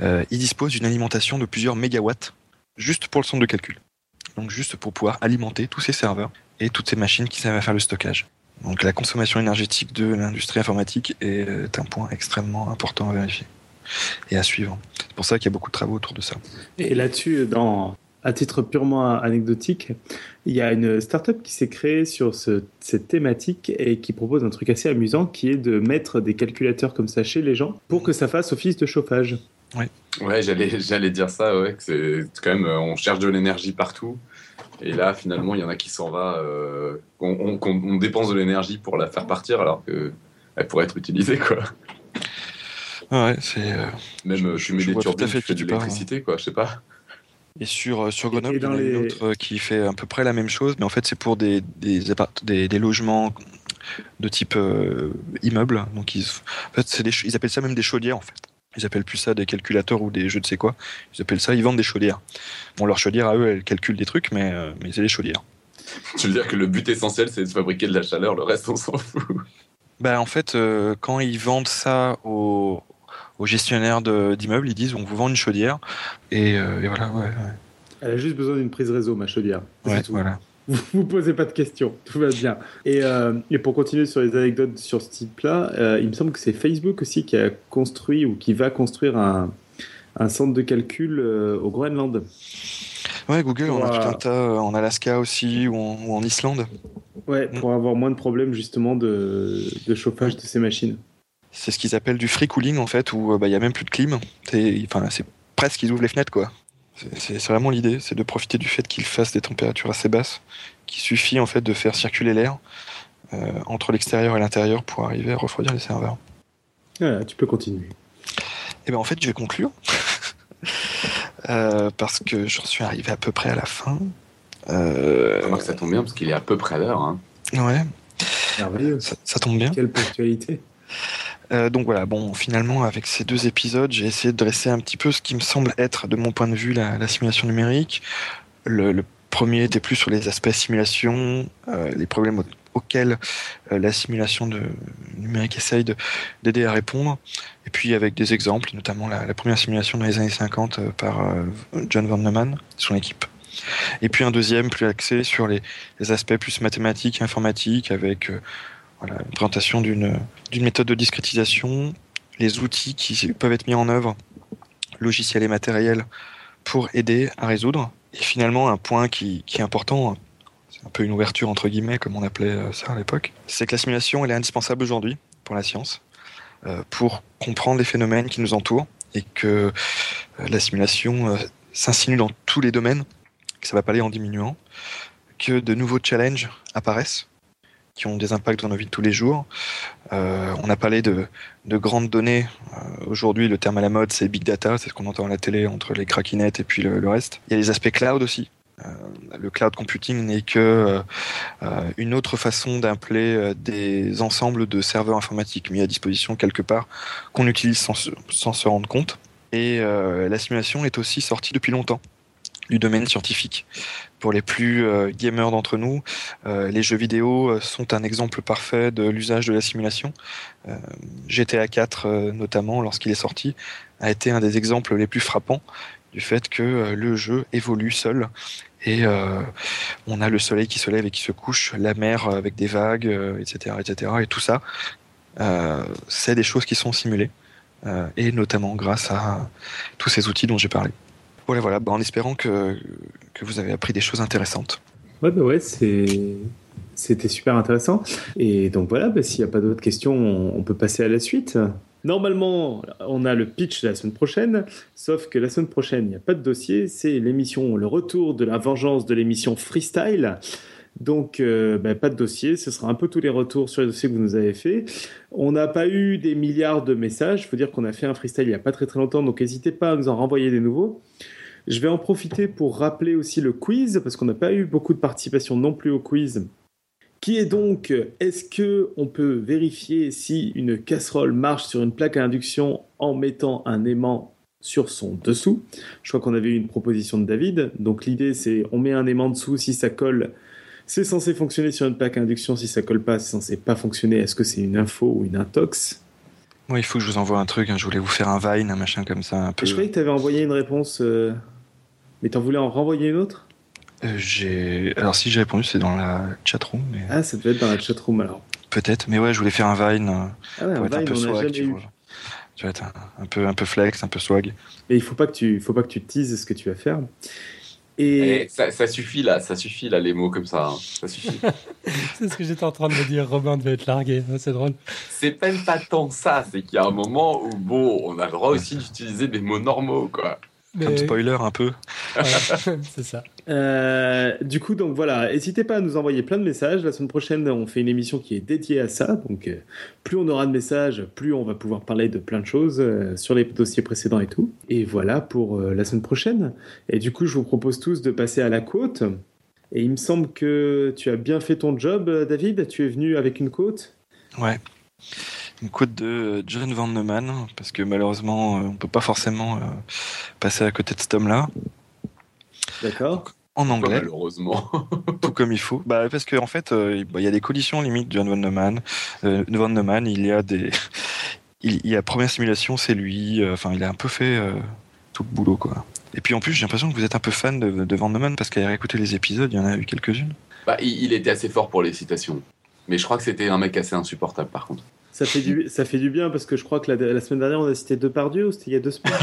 euh, il dispose d'une alimentation de plusieurs mégawatts juste pour le centre de calcul. Donc juste pour pouvoir alimenter tous ces serveurs et toutes ces machines qui servent à faire le stockage. Donc la consommation énergétique de l'industrie informatique est un point extrêmement important à vérifier et à suivre. C'est pour ça qu'il y a beaucoup de travaux autour de ça. Et là-dessus, dans, à titre purement anecdotique, il y a une startup qui s'est créée sur ce- cette thématique et qui propose un truc assez amusant qui est de mettre des calculateurs comme ça chez les gens pour que ça fasse office de chauffage. Ouais, j'allais, j'allais dire ça, ouais, que c'est quand même, euh, on cherche de l'énergie partout. Et là, finalement, il y en a qui s'en va. euh, on, on- qu'on- on dépense de l'énergie pour la faire partir alors qu'elle pourrait être utilisée, quoi. Ouais, c'est euh, Même, Je- euh, je- tu mets je des vois tout à turbines, fait tu fais de quoi, je sais pas. Et sur, euh, sur Grenoble, et dans il y en a une les- autre euh, qui fait à peu près la même chose, mais en fait, c'est pour des, des, appart- des, des logements de type euh, immeuble. Donc, ils, en fait, c'est des ils appellent ça même des chaudières, en fait. Ils appellent plus ça des calculateurs ou des je ne sais quoi. Ils appellent ça, ils vendent des chaudières. Bon, leurs chaudières, à eux, elles calculent des trucs, mais, euh, mais c'est des chaudières. Tu veux dire que le but essentiel, c'est de fabriquer de la chaleur, le reste, on s'en fout. Bah, en fait, euh, quand ils vendent ça aux, aux gestionnaires d'immeubles, ils disent on vous vend une chaudière. Et, euh, et voilà, ouais, ouais. Elle a juste besoin d'une prise réseau, ma chaudière. Ouais, voilà. Vous posez pas de questions, tout va bien. Et, euh, et pour continuer sur les anecdotes sur ce type-là, euh, il me semble que c'est Facebook aussi qui a construit ou qui va construire un, un centre de calcul au Groenland. Ouais, Google, on a tout un tas en Alaska aussi ou en, ou en Islande. Ouais, Mm. pour avoir moins de problèmes justement de, de chauffage de ces machines. C'est ce qu'ils appellent du free cooling en fait, où euh, bah, il y a même plus de clim. C'est, enfin, c'est presque qu'ils ouvrent les fenêtres quoi. C'est, vraiment l'idée, c'est de profiter du fait qu'ils fassent des températures assez basses, qu'il suffit en fait de faire circuler l'air euh, entre l'extérieur et l'intérieur pour arriver à refroidir les serveurs. Voilà, tu peux continuer. Et ben en fait, je vais conclure Euh, parce que j'en suis arrivé à peu près à la fin. Euh, Remarque, ça tombe bien parce qu'il est à peu près à l'heure. Hein. ouais, Merveilleux. ça, ça tombe bien. Quelle ponctualité. Euh, donc voilà, bon, finalement, avec ces deux épisodes, j'ai essayé de dresser un petit peu ce qui me semble être, de mon point de vue, la, la simulation numérique. Le, premier était plus sur les aspects simulation, euh, les problèmes au- auxquels euh, la simulation de, numérique essaye de- d'aider à répondre. Et puis avec des exemples, notamment la, première simulation dans les années 50 euh, par John Van Neumann, son équipe. Et puis un deuxième plus axé sur les, les aspects plus mathématiques, informatiques, avec voilà, une présentation d'une méthode de discrétisation, les outils qui peuvent être mis en œuvre, logiciels et matériels, pour aider à résoudre. Et finalement, un point qui, est important, c'est un peu une ouverture entre guillemets, comme on appelait euh, ça à l'époque, c'est que la simulation, elle est indispensable aujourd'hui pour la science, euh, pour comprendre les phénomènes qui nous entourent, et que euh, la simulation s'insinue dans tous les domaines, que ça va pas aller en diminuant, que de nouveaux challenges apparaissent, qui ont des impacts dans nos vies de tous les jours. Euh, on a parlé de, de grandes données. Euh, Aujourd'hui, le terme à la mode, c'est big data. C'est ce qu'on entend à la télé entre les craquinettes et puis le, reste. Il y a les aspects cloud aussi. Euh, le cloud computing n'est que une autre façon d'appeler des ensembles de serveurs informatiques mis à disposition quelque part qu'on utilise sans, se- sans se rendre compte. Et la simulation est aussi sortie depuis longtemps du domaine scientifique. Pour les plus euh, gamers d'entre nous, euh, les jeux vidéo euh, sont un exemple parfait de l'usage de la simulation. GTA 4, euh, notamment, lorsqu'il est sorti, a été un des exemples les plus frappants, du fait que le jeu évolue seul et on a le soleil qui se lève et qui se couche, la mer avec des vagues, etc., etc. Et tout ça, c'est des choses qui sont simulées et notamment grâce à tous ces outils dont j'ai parlé. Voilà, voilà, bah, en espérant que, que vous avez appris des choses intéressantes. Ouais, bah ouais, c'était super intéressant. Et donc voilà, bah, s'il n'y a pas d'autres questions, on, peut passer à la suite. Normalement, on a le pitch la semaine prochaine, sauf que la semaine prochaine, il n'y a pas de dossier, c'est l'émission, le retour de la vengeance de l'émission Freestyle. Donc, euh, bah, pas de dossier, ce sera un peu tous les retours sur les dossiers que vous nous avez fait. On n'a pas eu des milliards de messages, il faut dire qu'on a fait un freestyle il n'y a pas très très longtemps, donc n'hésitez pas à nous en renvoyer des nouveaux. Je vais en profiter pour rappeler aussi le quiz, parce qu'on n'a pas eu beaucoup de participation non plus au quiz. Qui est donc, est-ce que on peut vérifier si une casserole marche sur une plaque à induction en mettant un aimant sur son dessous? Je crois qu'on avait eu une proposition de David. Donc l'idée c'est on met un aimant dessous, si ça colle, c'est censé fonctionner sur une plaque à induction. Si ça colle pas, c'est censé pas fonctionner. Est-ce que c'est une info ou une intox? Oui, il faut que je vous envoie un truc. Hein. Je voulais vous faire un Vine, un machin comme ça. Un peu... Je croyais que tu avais envoyé une réponse. Euh, mais t'en voulais en renvoyer une autre? Euh, J'ai. Alors si j'ai répondu, c'est dans la chatroom. Mais... Ah, ça devait être dans la chatroom alors. Peut-être, mais ouais, je voulais faire un Vine. Euh, ah ouais, un, Vine, un peu swag, tu vois. Tu vas être un, peu, un peu flex, un peu swag. Mais il faut pas que tu, faut pas que tu teases ce que tu vas faire. Et... Eh, ça, ça, suffit là, ça suffit là les mots comme ça, hein. ça suffit. c'est ce que j'étais en train de me dire. Robin devait être largué, hein, c'est drôle. C'est même pas tant ça, c'est qu'il y a un moment où bon, on a le droit aussi d'utiliser des mots normaux quoi. Comme spoiler un peu. c'est ça. Euh, du coup, donc voilà, n'hésitez pas à nous envoyer plein de messages. La semaine prochaine, on fait une émission qui est dédiée à ça. Donc, euh, plus on aura de messages, plus on va pouvoir parler de plein de choses euh, sur les dossiers précédents et tout. Et voilà pour la semaine prochaine. Et du coup, je vous propose tous de passer à la côte. Et il me semble que tu as bien fait ton job, David. Tu es venu avec une côte? Ouais une quote de John Van Neumann, parce que malheureusement, euh, on peut pas forcément euh, passer à côté de cet homme-là. D'accord. En anglais. Malheureusement. tout comme il faut. Bah, parce qu'en en fait, euh, il y a des collisions limites de John Van Neumann. Van Neumann, il y a des. Il, y a première simulation, c'est lui. Enfin, il a un peu fait tout le boulot, quoi. Et puis en plus, j'ai l'impression que vous êtes un peu fan de, de Van Neumann parce qu'à écouté les épisodes, il y en a eu quelques-unes. Bah, il était assez fort pour les citations. Mais je crois que c'était un mec assez insupportable, par contre. Ça fait, du, ça fait du bien parce que je crois que la, semaine dernière, on a cité Depardieu ou c'était il y a deux semaines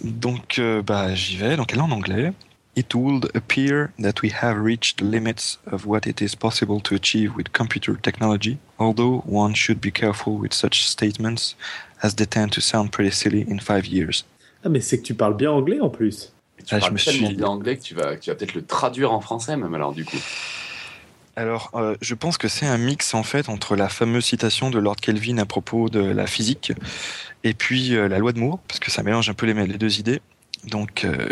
Donc, euh, bah, j'y vais. Donc, elle est en anglais. It would appear that we have reached the limits of what it is possible to achieve with computer technology, although one should be careful with such statements as they tend to sound pretty silly in five years. Ah, mais c'est que tu parles bien anglais en plus. tu ah, parles je me tellement suis... bien anglais que tu vas, tu vas peut-être le traduire en français même alors du coup. Alors, euh, je pense que c'est un mix en fait entre la fameuse citation de Lord Kelvin à propos de la physique et puis euh, la loi de Moore, parce que ça mélange un peu les, deux idées. Donc, euh,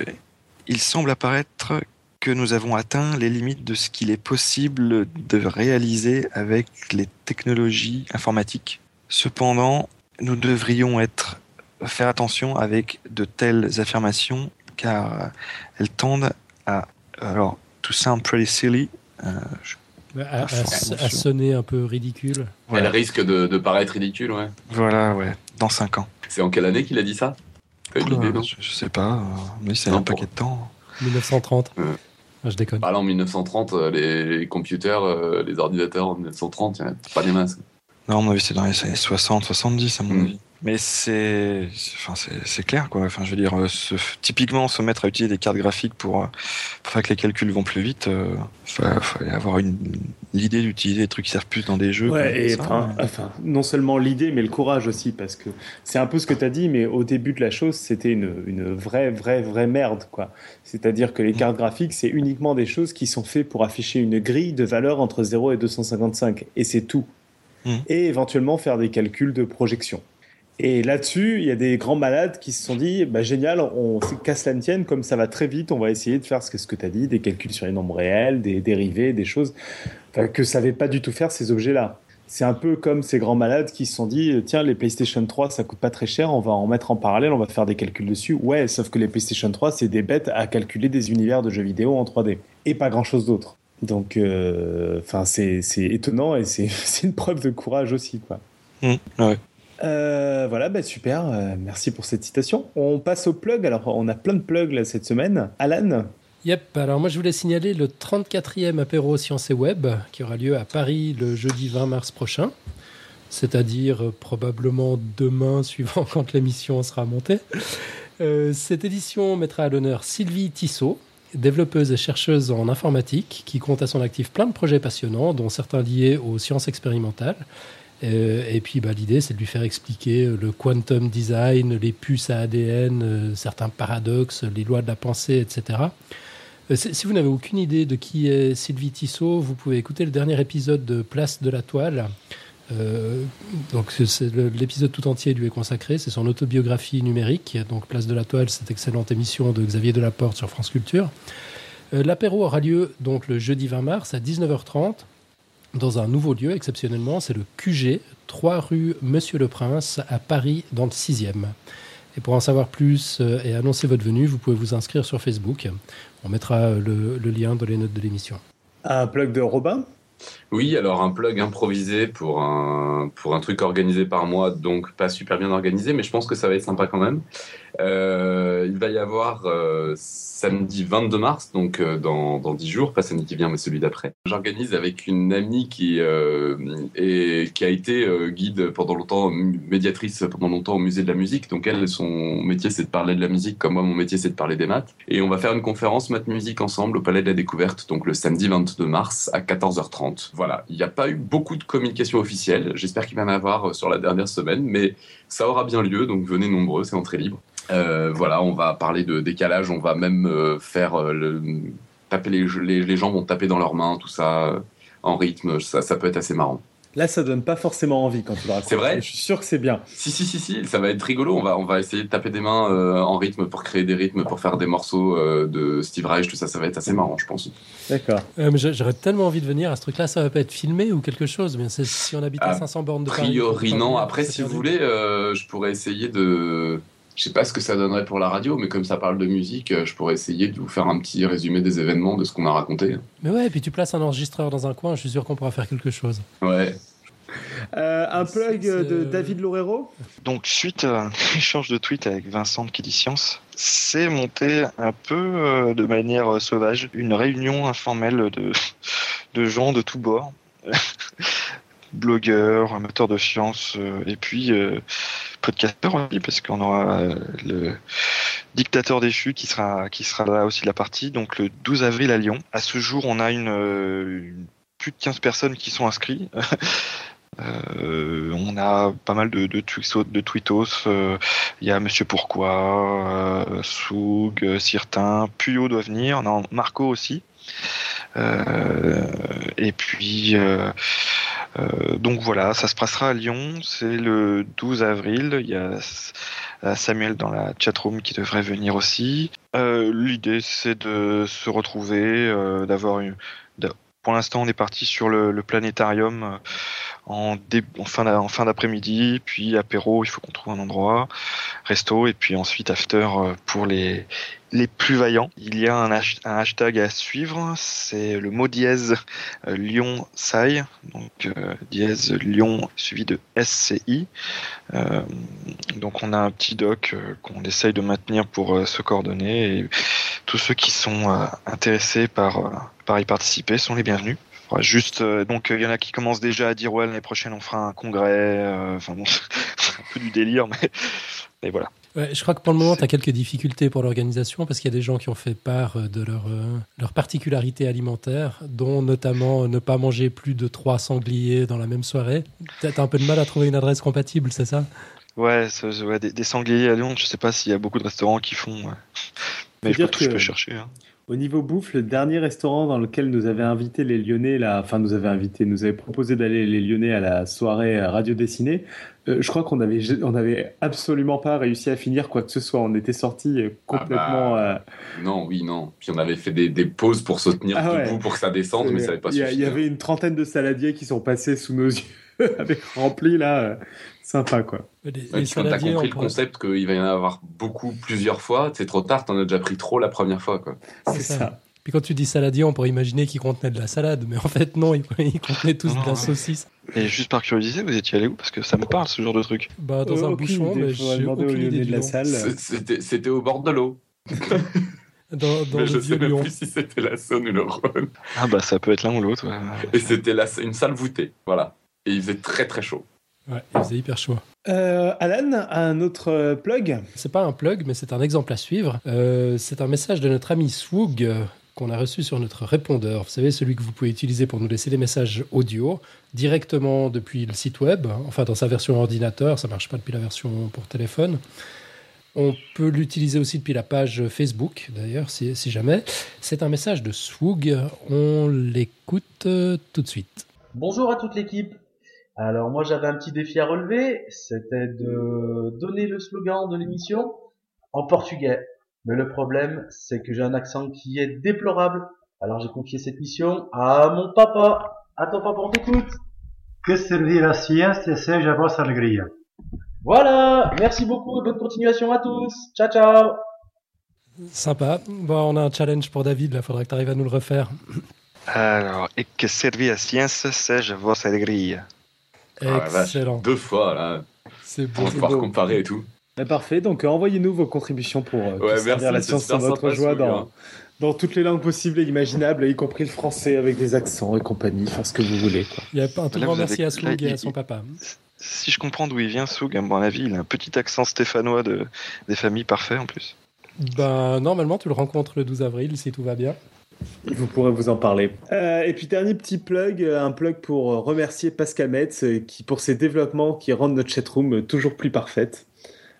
il semble apparaître que nous avons atteint les limites de ce qu'il est possible de réaliser avec les technologies informatiques. Cependant, nous devrions être faire attention avec de telles affirmations car elles tendent à alors to sound pretty silly. À, sonner un peu ridicule. Elle risque de, de, paraître ridicule, ouais. Voilà, ouais. Dans 5 ans. C'est en quelle année qu'il a dit ça? Je, sais pas, mais c'est un paquet de temps. 1930. je déconne. Ah en 1930, euh, les, computers, euh, les ordinateurs en 1930, il n'y a pas des masses. Non, on a vu c'est dans les années 60, 70 à mon mm. avis. Mais c'est, enfin, c'est clair, quoi. Enfin, je veux dire, euh, typiquement, se mettre à utiliser des cartes graphiques pour, euh, pour faire que les calculs vont plus vite, il euh, fallait avoir l'idée d'utiliser des trucs qui servent plus dans des jeux. Ouais, et enfin, non seulement l'idée, mais le courage aussi, parce que c'est un peu ce que tu as dit, mais au début de la chose, c'était une, une vraie, vraie, vraie merde, quoi. C'est-à-dire que les mm. cartes graphiques, c'est uniquement des choses qui sont faites pour afficher une grille de valeur entre 0 et 255, et c'est tout. Mm. Et éventuellement faire des calculs de projection. Et là-dessus, il y a des grands malades qui se sont dit bah, génial, on casse la tienne, comme ça va très vite, on va essayer de faire ce que, tu as dit, des calculs sur les nombres réels, des dérivés, des choses que ne savaient pas du tout faire ces objets-là. C'est un peu comme ces grands malades qui se sont dit tiens, les PlayStation 3, ça coûte pas très cher, on va en mettre en parallèle, on va faire des calculs dessus. Ouais, sauf que les PlayStation 3, c'est des bêtes à calculer des univers de jeux vidéo en 3D et pas grand-chose d'autre. Donc, euh, c'est étonnant et c'est une preuve de courage aussi, quoi. Mmh, ouais. Voilà, bah super, merci pour cette citation. On passe au plug, alors on a plein de plugs cette semaine. Alan Yep, alors moi je voulais signaler le 34e apéro Sciences et Web qui aura lieu à Paris le jeudi 20 mars prochain, c'est-à-dire probablement demain suivant quand l'émission sera montée. cette édition mettra à l'honneur Sylvie Tissot, développeuse et chercheuse en informatique qui compte à son actif plein de projets passionnants, dont certains liés aux sciences expérimentales. Euh, et puis bah, l'idée, c'est de lui faire expliquer le quantum design, les puces à ADN, euh, certains paradoxes, les lois de la pensée, etc. Euh, si vous n'avez aucune idée de qui est Sylvie Tissot, vous pouvez écouter le dernier épisode de Place de la Toile. donc l'épisode tout entier lui est consacré, c'est son autobiographie numérique. Donc Place de la Toile, cette excellente émission de Xavier Delaporte sur France Culture. L'apéro aura lieu donc le jeudi 20 mars à 19h30 dans un nouveau lieu, exceptionnellement, c'est le QG, 3 rue Monsieur le Prince, à Paris, dans le 6e. Et pour en savoir plus euh, et annoncer votre venue, vous pouvez vous inscrire sur Facebook. On mettra le, le lien dans les notes de l'émission. Un plug de Robin? Oui, alors un plug improvisé pour un, pour un truc organisé par moi, donc pas super bien organisé, mais je pense que ça va être sympa quand même. Euh, il va y avoir euh, samedi 22 mars, donc euh, dans, dans 10 jours, pas samedi qui vient, mais celui d'après. J'organise avec une amie qui, est, qui a été guide pendant longtemps, médiatrice pendant longtemps au musée de la musique. Donc elle, son métier, c'est de parler de la musique, comme moi, mon métier, c'est de parler des maths. Et on va faire une conférence maths musique ensemble au Palais de la Découverte, donc le samedi 22 mars à 14h30. Voilà, il n'y a pas eu beaucoup de communication officielle. J'espère qu'il va y en avoir sur la dernière semaine, mais ça aura bien lieu, donc venez nombreux, c'est entrée libre. Euh, voilà, on va parler de décalage, on va même euh, faire euh, le, taper les, les, gens vont taper dans leurs mains, tout ça en rythme, ça, ça peut être assez marrant. Là, ça donne pas forcément envie quand tu le racontes. C'est vrai? Je suis sûr que c'est bien. Si, si, si, si, ça va être rigolo. On va, on va essayer de taper des mains en rythme pour créer des rythmes, pour faire des morceaux de Steve Reich, tout ça. Ça va être assez marrant, je pense. D'accord. J'aurais tellement envie de venir à ce truc-là. Ça va pas être filmé ou quelque chose. Mais si on habite à 500 bornes de Paris. A priori, non. Après, si vous voulez, je pourrais essayer de je sais pas ce que ça donnerait pour la radio, mais comme ça parle de musique, euh, je pourrais essayer de vous faire un petit résumé des événements, de ce qu'on a raconté. Mais ouais, et puis tu places un enregistreur dans un coin, je suis sûr qu'on pourra faire quelque chose. Ouais. Euh, un plug de David Loureiro Donc, suite à un échange de tweet avec Vincent qui dit science, c'est monté un peu euh, de manière sauvage une réunion informelle de, de gens de tous bords. blogueurs, amateurs de science, et puis podcasteur aussi, parce qu'on aura euh, le dictateur déchu qui sera, qui sera là aussi de la partie, donc le 12 avril à Lyon. À ce jour, on a une, euh, plus de 15 personnes qui sont inscrites. Euh, on a pas mal de, de, de tweetos. Il y a Monsieur Pourquoi, Soug, Sirtin, Puyo doit venir. On a Marco aussi. et puis euh, donc voilà, ça se passera à Lyon, c'est le 12 avril. Il y a euh, Samuel dans la chatroom qui devrait venir aussi. Euh, l'idée c'est de se retrouver, d'avoir une. Pour l'instant, on est parti sur le, planétarium en, en fin d'après-midi, puis apéro, il faut qu'on trouve un endroit, resto, et puis ensuite after pour les, les plus vaillants. Il y a un, hashtag à suivre, c'est le mot dièse euh, Lyon SAI, donc euh, dièse Lyon suivi de SCI. Euh, donc on a un petit doc qu'on essaye de maintenir pour se coordonner et tous ceux qui sont intéressés par, par y participer sont les bienvenus. Juste, donc il y en a qui commencent déjà à dire ouais l'année prochaine on fera un congrès. Enfin bon, un peu du délire, mais voilà je crois que pour le moment, tu as quelques difficultés pour l'organisation parce qu'il y a des gens qui ont fait part de leur, euh, leur particularité alimentaire, dont notamment ne pas manger plus de trois sangliers dans la même soirée. Tu as un peu de mal à trouver une adresse compatible, c'est ça? Ouais, des, sangliers à Lyon, je sais pas s'il y a beaucoup de restaurants qui font. Mais je, que je peux chercher. Hein. Au niveau bouffe, le dernier restaurant dans lequel nous avait invité les Lyonnais, là, enfin nous avait invité, nous avait proposé d'aller les Lyonnais à la soirée radio dessinée. Euh, je crois qu'on avait, on avait absolument pas réussi à finir quoi que ce soit. On était sortis euh, complètement. Ah bah, euh, non, oui, non. Puis on avait fait des, des pauses pour se tenir ah debout pour que ça descende, mais ça n'avait pas suffi. Il y avait une trentaine de saladiers qui sont passés sous nos yeux avec rempli là sympa quoi. Les, quand t'as compris le concept qu'il va y en avoir beaucoup plusieurs fois, c'est trop tard, t'en as déjà pris trop la première fois quoi. C'est ça. Puis quand tu dis saladier, on pourrait imaginer qu'il contenait de la salade, mais en fait non, il, il contenait tous Non, de la saucisse. Et juste par curiosité, vous étiez allé où? Parce que ça me parle ce genre de truc. Bah, dans Euh, un aucune bouchon, idée, mais j'ai demander au aucune idée de la salle. C'était c'était au bord de l'eau. Dans, dans Mais le je sais même Lyon. plus si c'était la Saône ou le Rhône. Ah bah ça peut être l'un ou l'autre. ouais. Et c'était la- une salle voûtée. Voilà. Et il faisait très très chaud. Ouais, il faisait hyper chaud. Euh, Alan, un autre euh, plug? C'est pas un plug, mais c'est un exemple à suivre. Euh, c'est un message de notre ami Swoog qu'on a reçu sur notre répondeur. Vous savez, celui que vous pouvez utiliser pour nous laisser des messages audio directement depuis le site web, enfin dans sa version ordinateur, ça marche pas depuis la version pour téléphone. On peut l'utiliser aussi depuis la page Facebook, d'ailleurs, si, si jamais. C'est un message de Swoog. On l'écoute tout de suite. Bonjour à toute l'équipe. Alors moi j'avais un petit défi à relever, c'était de donner le slogan de l'émission en portugais. Mais le problème c'est que j'ai un accent qui est déplorable. Alors j'ai confié cette mission à mon papa. À ton papa on t'écoute. Que servir a ciência seja a vossa alegria. Voilà, merci beaucoup et bonne continuation à tous. Ciao ciao. Sympa. Bon, on a un challenge pour David, là, faudra que tu arrives à nous le refaire. Alors, et que servi a science seja vossa alegria. Ah. Excellent. Deux fois, là, C'est pour beau. pouvoir beau. comparer et tout. Bah, Parfait, donc euh, envoyez-nous vos contributions pour, euh, Ouais, merci, la science dans votre joie ce dans, toutes les langues possibles et imaginables, y compris le français avec des accents et compagnie, enfin ce que vous voulez. Quoi. Il y a pas un tout Là, grand merci avez- à là, et à son papa. Si je comprends d'où il vient, Soug, à mon avis, il a un petit accent stéphanois de, des familles parfait en plus. Ben, normalement, tu le rencontres le 12 avril, si tout va bien. Vous pourrez vous en parler. Euh, et puis dernier petit plug, euh, un plug pour euh, remercier Pascal Metz qui pour ses développements qui rendent notre chatroom toujours plus parfaite,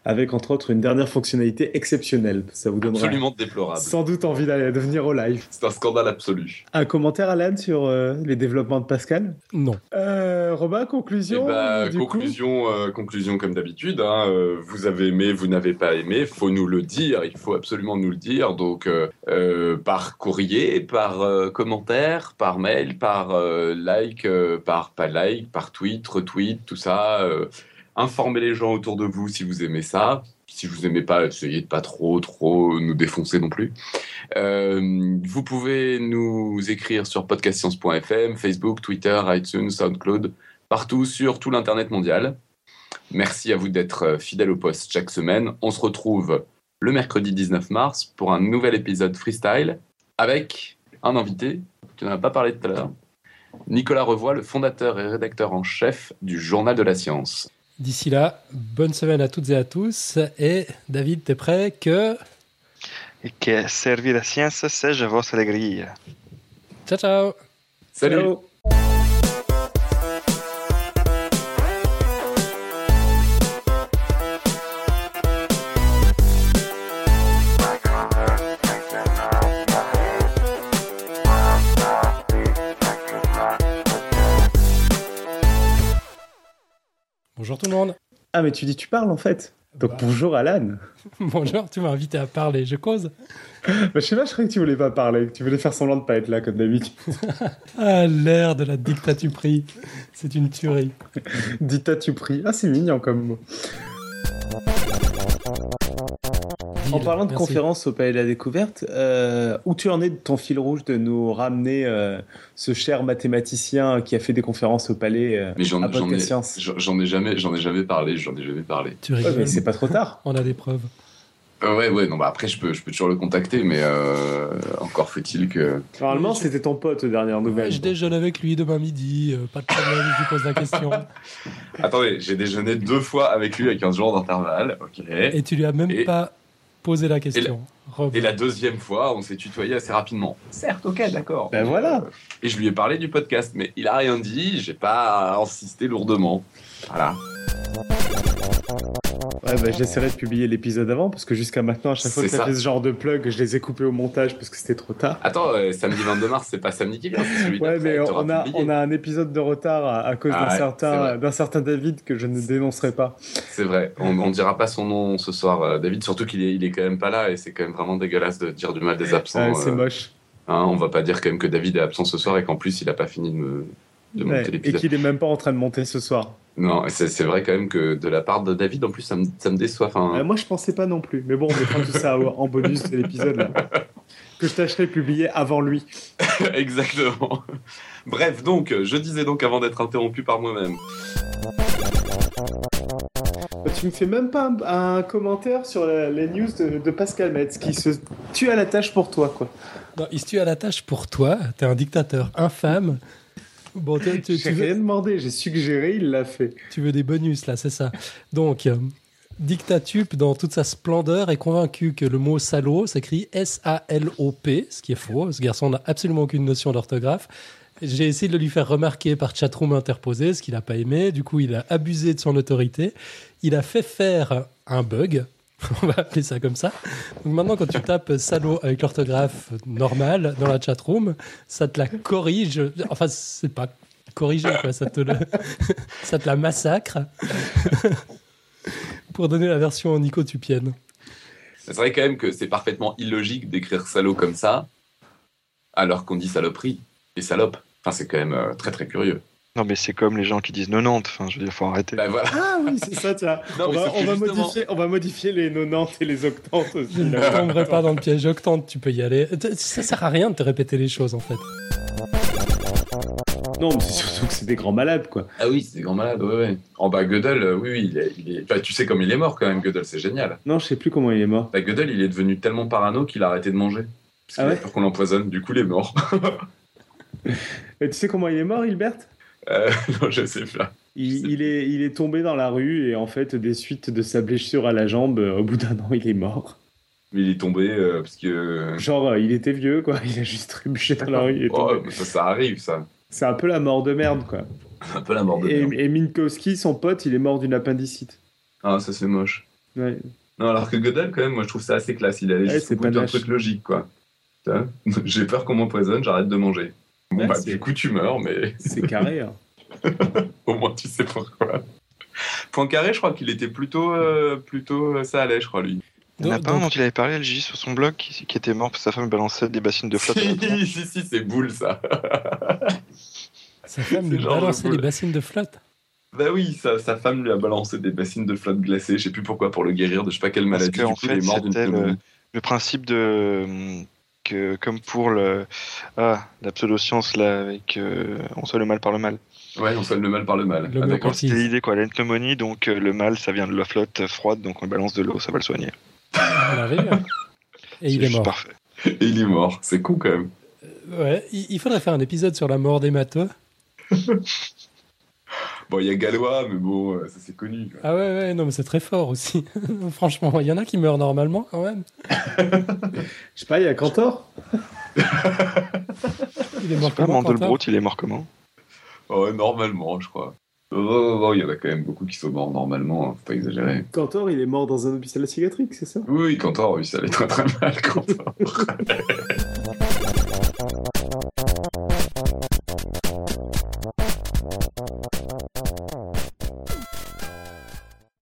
avec entre autres une dernière fonctionnalité exceptionnelle. Ça vous donnera Absolument déplorable. sans doute envie d'aller de venir au live. C'est un scandale absolu. Un commentaire Alan sur euh, les développements de Pascal? Non. euh, Robin, Eh conclusion du coup? conclusion, euh, conclusion comme d'habitude. hein, euh, vous avez aimé, vous n'avez pas aimé. Faut nous le dire. Il faut absolument nous le dire. Donc euh, euh, par courrier, par euh, commentaire, par mail, par euh, like, euh, par pas like, par tweet, retweet, tout ça. Informez les gens autour de vous si vous aimez ça. Si vous aimez pas, essayez de pas trop, trop nous défoncer non plus. Euh, vous pouvez nous écrire sur podcastscience.fm, Facebook, Twitter, iTunes, SoundCloud, partout sur tout l'internet mondial. Merci à vous d'être euh, fidèles au poste chaque semaine. On se retrouve le mercredi 19 mars pour un nouvel épisode freestyle avec un invité qui n'en a pas parlé tout à l'heure. Nicolas Revoy, le fondateur et rédacteur en chef du Journal de la Science. D'ici là, bonne semaine à toutes et à tous. Et David, t'es prêt que. Et que servi la science seja vossa alegria. Ciao, ciao Salut Ciao. Bonjour tout le monde. Ah mais tu dis tu parles en fait. Donc Bah. bonjour Alan. Bonjour, tu m'as invité à parler, je cause. Bah, je sais pas, je croyais que tu voulais pas parler, que tu voulais faire semblant de pas être là comme d'habitude. Ah, l'air de la dictatuprie. C'est une tuerie. Dita tu pries. Ah c'est mignon comme mot. En parlant de merci. conférence au Palais de la Découverte, euh, où tu en es de ton fil rouge de nous ramener euh, ce cher mathématicien qui a fait des conférences au Palais euh, Mais j'en à j'en ai, Science j'en- ai jamais, j'en ai jamais parlé, j'en ai jamais parlé. Tu Ouais, rigoles. mais c'est pas trop tard. On a des preuves. Euh, ouais, ouais, non, bah après je peux, je peux toujours le contacter, mais euh, encore faut-il que. Normalement, c'était ton pote aux dernières nouvelles. je déjeune avec lui demain midi, euh, pas de problème, je lui pose la question. Attendez, j'ai déjeuné deux fois avec lui à 15 jours d'intervalle, ok. Et tu lui as même Et- pas posé la question. Et la deuxième fois, on s'est tutoyé assez rapidement. Certes, ok, d'accord. Ben voilà. Euh, Et je lui ai parlé du podcast, mais il a rien dit, j'ai pas insisté lourdement. Voilà. Ouais, bah, j'essaierai de publier l'épisode avant parce que jusqu'à maintenant, à chaque fois que ça ça. fait ce genre de plug, je les ai coupés au montage parce que c'était trop tard. Attends, euh, samedi 22 mars, c'est pas samedi qui vient, c'est celui Ouais, mais on a, publié. on a un épisode de retard à, à cause Ah d'un ouais, c'est certain, certain David que je ne dénoncerai pas. C'est vrai, on, on dira pas son nom ce soir, euh, David, surtout qu'il est, il est quand même pas là et c'est quand même vraiment dégueulasse de dire du mal des absents. Ouais, c'est euh, moche. hein, on va pas dire quand même que David est absent ce soir et qu'en plus il a pas fini de me, de Ouais, monter et qu'il est même pas en train de monter ce soir. Non, c'est c'est vrai quand même que de la part de David, en plus, ça me, ça me déçoit. Enfin, Euh, moi, je pensais pas non plus. Mais bon, on mettra tout ça en bonus de l'épisode là. Que je tâcherai de publier avant lui. Exactement. Bref, donc, euh, je disais donc avant d'être interrompu par moi-même. Bah, Tu me fais même pas un, un commentaire sur la- les news de, de Pascal Metz qui se tue à la tâche pour toi, quoi. Non, il se tue à la tâche pour toi. T'es un dictateur infâme. Bon, tu, tu- J'ai tu veux, rien demandé, j'ai suggéré, il l'a fait. tu veux des bonus là, c'est ça. Donc, euh, Dictatup, dans toute sa splendeur, est convaincu que le mot salaud s'écrit S-A-L-O-P, ce qui est faux. Ce garçon n'a absolument aucune notion d'orthographe. J'ai essayé de le lui faire remarquer par chatroom interposé, ce qu'il n'a pas aimé. Du coup, il a abusé de son autorité. Il a fait faire un bug. On va appeler ça comme ça. Donc maintenant, quand tu tapes salaud avec l'orthographe normale dans la chatroom, ça te la corrige. Enfin, c'est pas corrigé, quoi. Ça te, ça te la massacre. Pour donner la version nicotupienne. C'est vrai quand même que c'est parfaitement illogique d'écrire salaud comme ça, alors qu'on dit saloperie et salope. Enfin, c'est quand même euh, très très curieux. Non, mais c'est comme les gens qui disent 90. Enfin, je veux dire, faut arrêter. Bah voilà. Ah oui, c'est ça, tiens. Non, on, va, on, va justement- modifier, on va modifier les 90 et les octantes aussi. Je ne tomberai pas dans le piège octante, tu peux y aller. Ça sert à rien de te répéter les choses en fait. Non, mais c'est surtout que c'est des grands malades, quoi. Ah oui, c'est des grands malades, ouais, ouais. En bas, Gödel, euh, oui, oui, il est, il est- enfin, tu sais comme il est mort quand même, Gödel, c'est génial. Non, je sais plus comment il est mort. Bah, Gödel, il est devenu tellement parano qu'il a arrêté de manger. Parce Ah qu'il a ouais peur qu'on l'empoisonne, du coup, il est mort. Et tu sais comment il est mort, Hilbert? Euh, non, je sais pas. il, il est, il est tombé dans la rue et en fait, des suites de sa blessure à la jambe, euh, au bout d'un an, il est mort. Mais il est tombé euh, parce que. Genre, euh, il était vieux, quoi. Il a juste trébuché dans la rue. il est Oh, mais ça, ça arrive, ça. C'est un peu la mort de merde, quoi. Un peu la mort de Et, merde. et Minkowski, son pote, il est mort d'une appendicite. Ah, ça, c'est moche. Ouais. Non, alors que Gödel, quand même, moi, je trouve ça assez classe. Il allait Ouais, c'est bout d'un truc logique, quoi. J'ai peur qu'on m'empoisonne, j'arrête de manger. Bon, Ouais, bah, c'est- du coup, tu meurs, mais C'est carré. hein. au moins, tu sais pourquoi. Poincaré, je crois qu'il était plutôt, euh, plutôt euh, ça allait, je crois, lui. Il y en a Donc- pas un dont il avait parlé, LJ, sur son blog, qui, qui était mort parce que sa femme balançait des bassines de flotte. si, si, si, c'est boule, ça. Sa femme lui balançait les bassines de flotte. Bah oui, sa, sa femme lui a balancé des bassines de flotte glacée, je sais plus pourquoi, pour le guérir de je sais pas quelle Parce maladie. que, du en coup, fait, il est mort le- le principe de que comme pour le ah, la pseudoscience là avec euh, on soigne le mal par le mal. Ouais, on soigne le mal par le mal. Ah. C'était l'idée quoi, pneumonie donc euh, le mal ça vient de la flotte froide donc on balance de l'eau, ça va le soigner. On arrive. Et il est mort. Parfait. Et il est mort, c'est con quand même. Ouais, il il faudrait faire un épisode sur la mort des matheux. Bon, il y a Gallois, mais bon, euh, ça c'est connu. quoi. Ah ouais, ouais, non, mais c'est très fort aussi. Franchement, il y en a qui meurent normalement quand même. Je sais pas, il y a Cantor? Il est Je mort sais pas comment, Quentin Mandelbrot, il est mort comment? Oh, normalement, je crois. Oh, oh, oh, il y en a quand même beaucoup qui sont morts normalement, hein, faut pas exagérer. Cantor, il est mort dans un hôpital psychiatrique, c'est ça? Oui, oui, Cantor, oui, ça allait très très mal, Cantor.